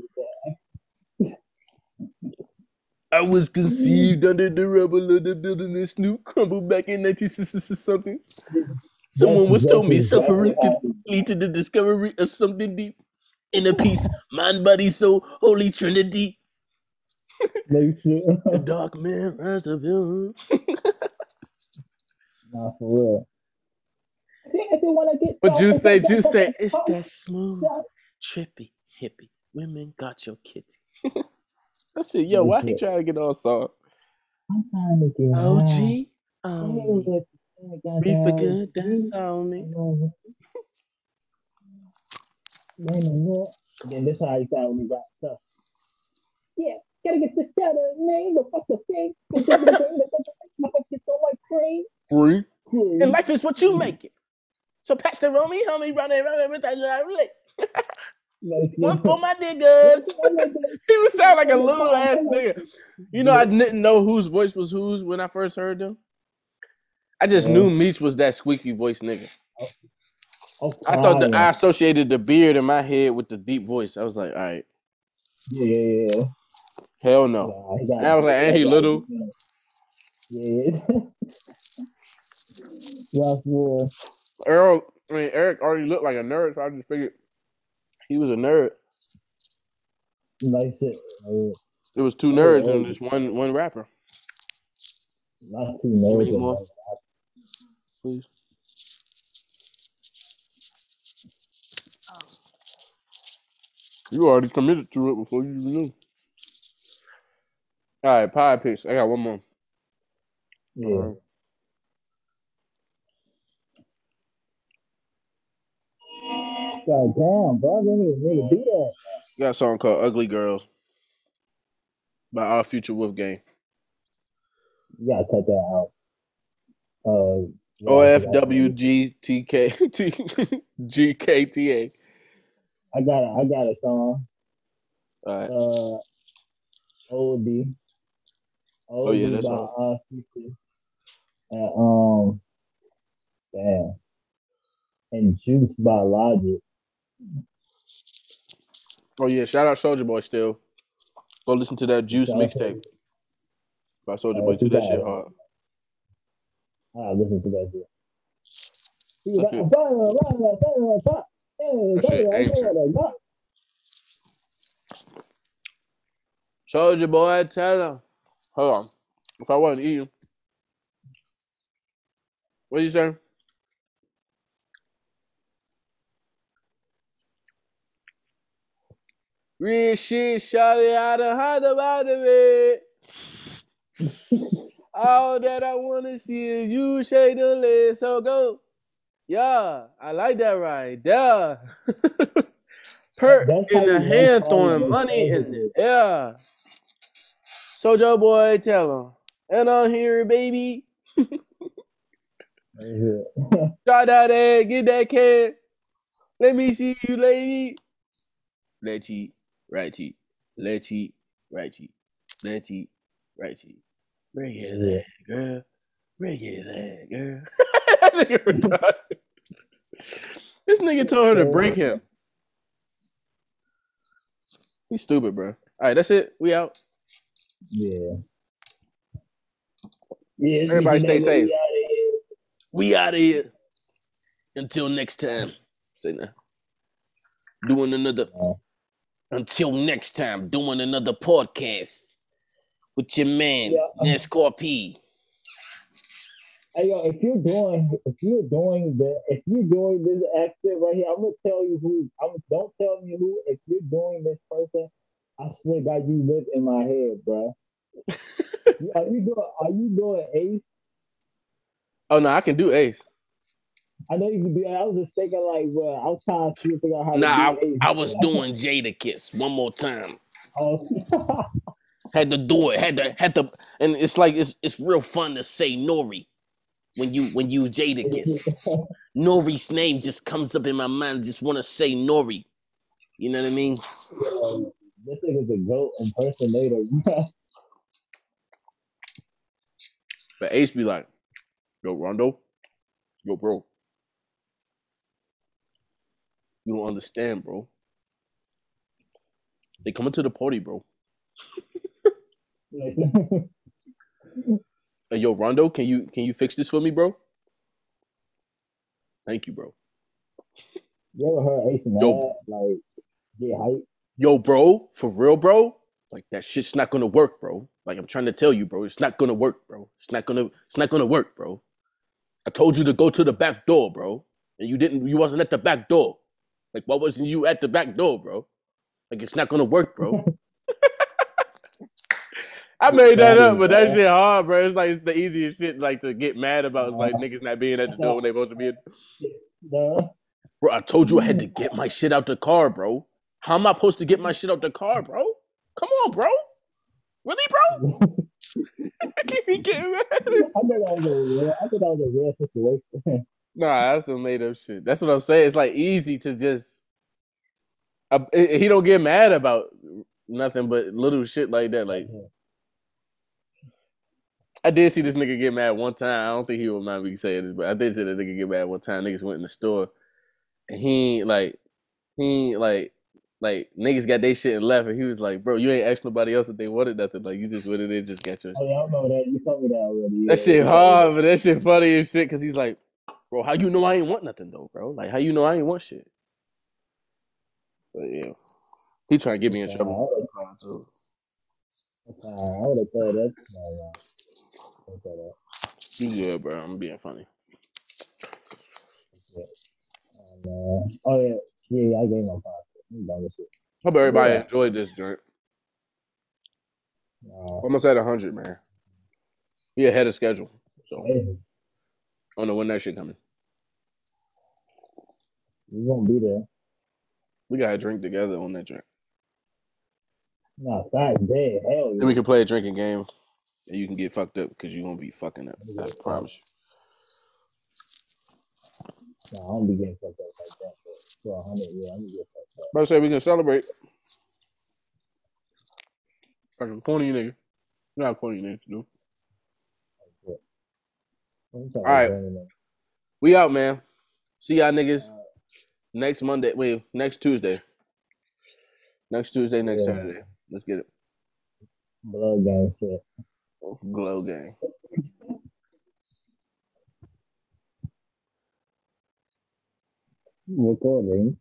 I was conceived under the rubble of the building that Snoop crumbled back in 1960 something. Someone was told me suffering how could lead to the discovery of something deep. Inner peace, mind, body, soul, holy trinity. Make sure. The dark man rise of you. Nah, for real. If you wanna get But you say, you say, it's that smooth, trippy, hippie. Women got your kitty. I said, yo, why he trying to get all soft? I'm trying to get OG, um, be for good, that's on me. And then this how you sound when you rap stuff. Yeah, gotta get this cheddar, man. The fuck the thing. My fuck gets so like cream. Free. Cream. And life is what you make it. So patch the romy, homie, running, running with that lovely. Like, One for my niggas. He would sound like a little ass nigga. You know, I didn't know whose voice was whose when I first heard them. I just knew Meech was that squeaky voice nigga. Oh, I thought that I associated the beard in my head with the deep voice. I was like, all right. Yeah, yeah, yeah. Hell no. He I was like, and he little. Yeah. yeah, for Earl, I mean Eric already looked like a nerd, so I just figured he was a nerd. shit. Uh, It was two nerds and just one one rapper. not. Any more? Please. You already committed to it before you even knew. All right, pie picks. I got one more. Yeah. God damn, bro. I didn't even do that. Got a song called "Ugly Girls" by Our Future Wolfgang. You gotta cut that out. Uh, yeah, O I F got- W G T K T G K T A. I got it. I got a song. All right. Uh, OD. Oh, yeah, that's by all. uh, Future. And um, damn. And Juice by Logic. Oh yeah, shout out Soulja Boy still. Go listen to that Juice mixtape by Soldier Oh, Boy too. That shit hard. I listen to that shit. Soulja Boy, tell him. Hold on. If I wasn't eating, what you saying? Real shit, shot it out of how about it. All that I wanna see is you shake the leg, so go. Yeah, I like that right there. Perk in the hand throwing money in the air. Soulja boy, tell him. And I'm here, baby. Shot that egg, get that can. Let me see you, lady. Left cheek, right cheek, left cheek, right cheek, left cheek, right cheek. Break his Yeah. ass, girl. Break his ass, girl. That nigga retarded. this nigga told her to break him. He's stupid, bro. All right, that's it. We out. Yeah. Yeah. Everybody stay safe. We outta here. We out of here. Until next time. Say now. Doing another. Until next time, doing another podcast with your man, Yeah. Um, NASCAR P. Hey yo, if you're doing if you're doing the if you're doing this accent right here, I'm gonna tell you who. I'm don't tell me who. If you're doing this person, I swear God, you live in my head, bro. are you doing? Are you doing Ace? Oh no, I can do Ace. I know you can do. I was just thinking like, bro, I was trying to figure out how Nah, to do I, I was doing Jadakiss one more time. Oh, Had to do it. Had to had to and it's like it's it's real fun to say Nori when you when you Jadakiss. Nori's name just comes up in my mind. Just want to say Nori. You know what I mean? Um, this nigga's a goat impersonator. But Ace be like, yo, Rondo, yo, bro. You don't understand, bro. They coming to the party, bro. Hey, yo, Rondo, can you can you fix this for me, bro? Thank you, bro. you ever heard Ace? Yo. Like, get hype. Yo, bro, for real, bro. Like that shit's not gonna work, bro. Like I'm trying to tell you, bro. It's not gonna work, bro. It's not gonna. It's not gonna work, bro. I told you to go to the back door, bro, and you didn't. You wasn't at the back door. Like, why wasn't you at the back door, bro? Like, it's not gonna work, bro. I made that up, but that shit hard, bro. It's like it's the easiest shit like to get mad about. It's like niggas not being at the door when they supposed to be. In. Duh. Bro, I told you I had to get my shit out the car, bro. How am I supposed to get my shit out the car, bro? Come on, bro. Really, bro? you getting mad? I thought that was a real. I thought that was a real situation. Nah, that's some made up shit. That's what I'm saying. It's like easy to just. Uh, he don't get mad about nothing but little shit like that. Like I did see this nigga get mad one time. I don't think he would mind me saying this, but I did see that nigga get mad one time. Niggas went in the store, and he like he like like niggas got their shit and left, and he was like, "Bro, you ain't asked nobody else if they wanted nothing. Like you just went in there, and just got your." Oh yeah, I know that. You told me that already. Yeah. That shit hard, but that shit funny as shit because he's like, "Bro, how you know I ain't want nothing though, bro? Like how you know I ain't want shit?" But yeah, he trying to get me in trouble. too. I would have told that. No, no. I would've told that. You good, bro? I'm being funny. Uh, oh yeah, yeah, yeah, I gave my five. I'm done with it. Hope everybody Yeah. enjoyed this joint. Uh, Almost at hundred, man. We ahead of schedule. So I don't know when that shit coming. We won't be there. We gotta drink together on that drink. Nah, facts, dead. Hell Then yeah. we can play a drinking game, and you can get fucked up because you won't be fucking up. I promise you. Nah, I don't be getting fucked up like that. But for hundred, yeah, I'm gonna get fucked up. But I say we can celebrate. Fucking corny nigga. Not corny nigga to do. I'm trying All right. to burn it up. We out, man. See y'all niggas next Monday. Wait, next Tuesday. Next Tuesday, next Yeah. Saturday. Let's get it. Blood gang shit. Oh, Glow gang. Recording.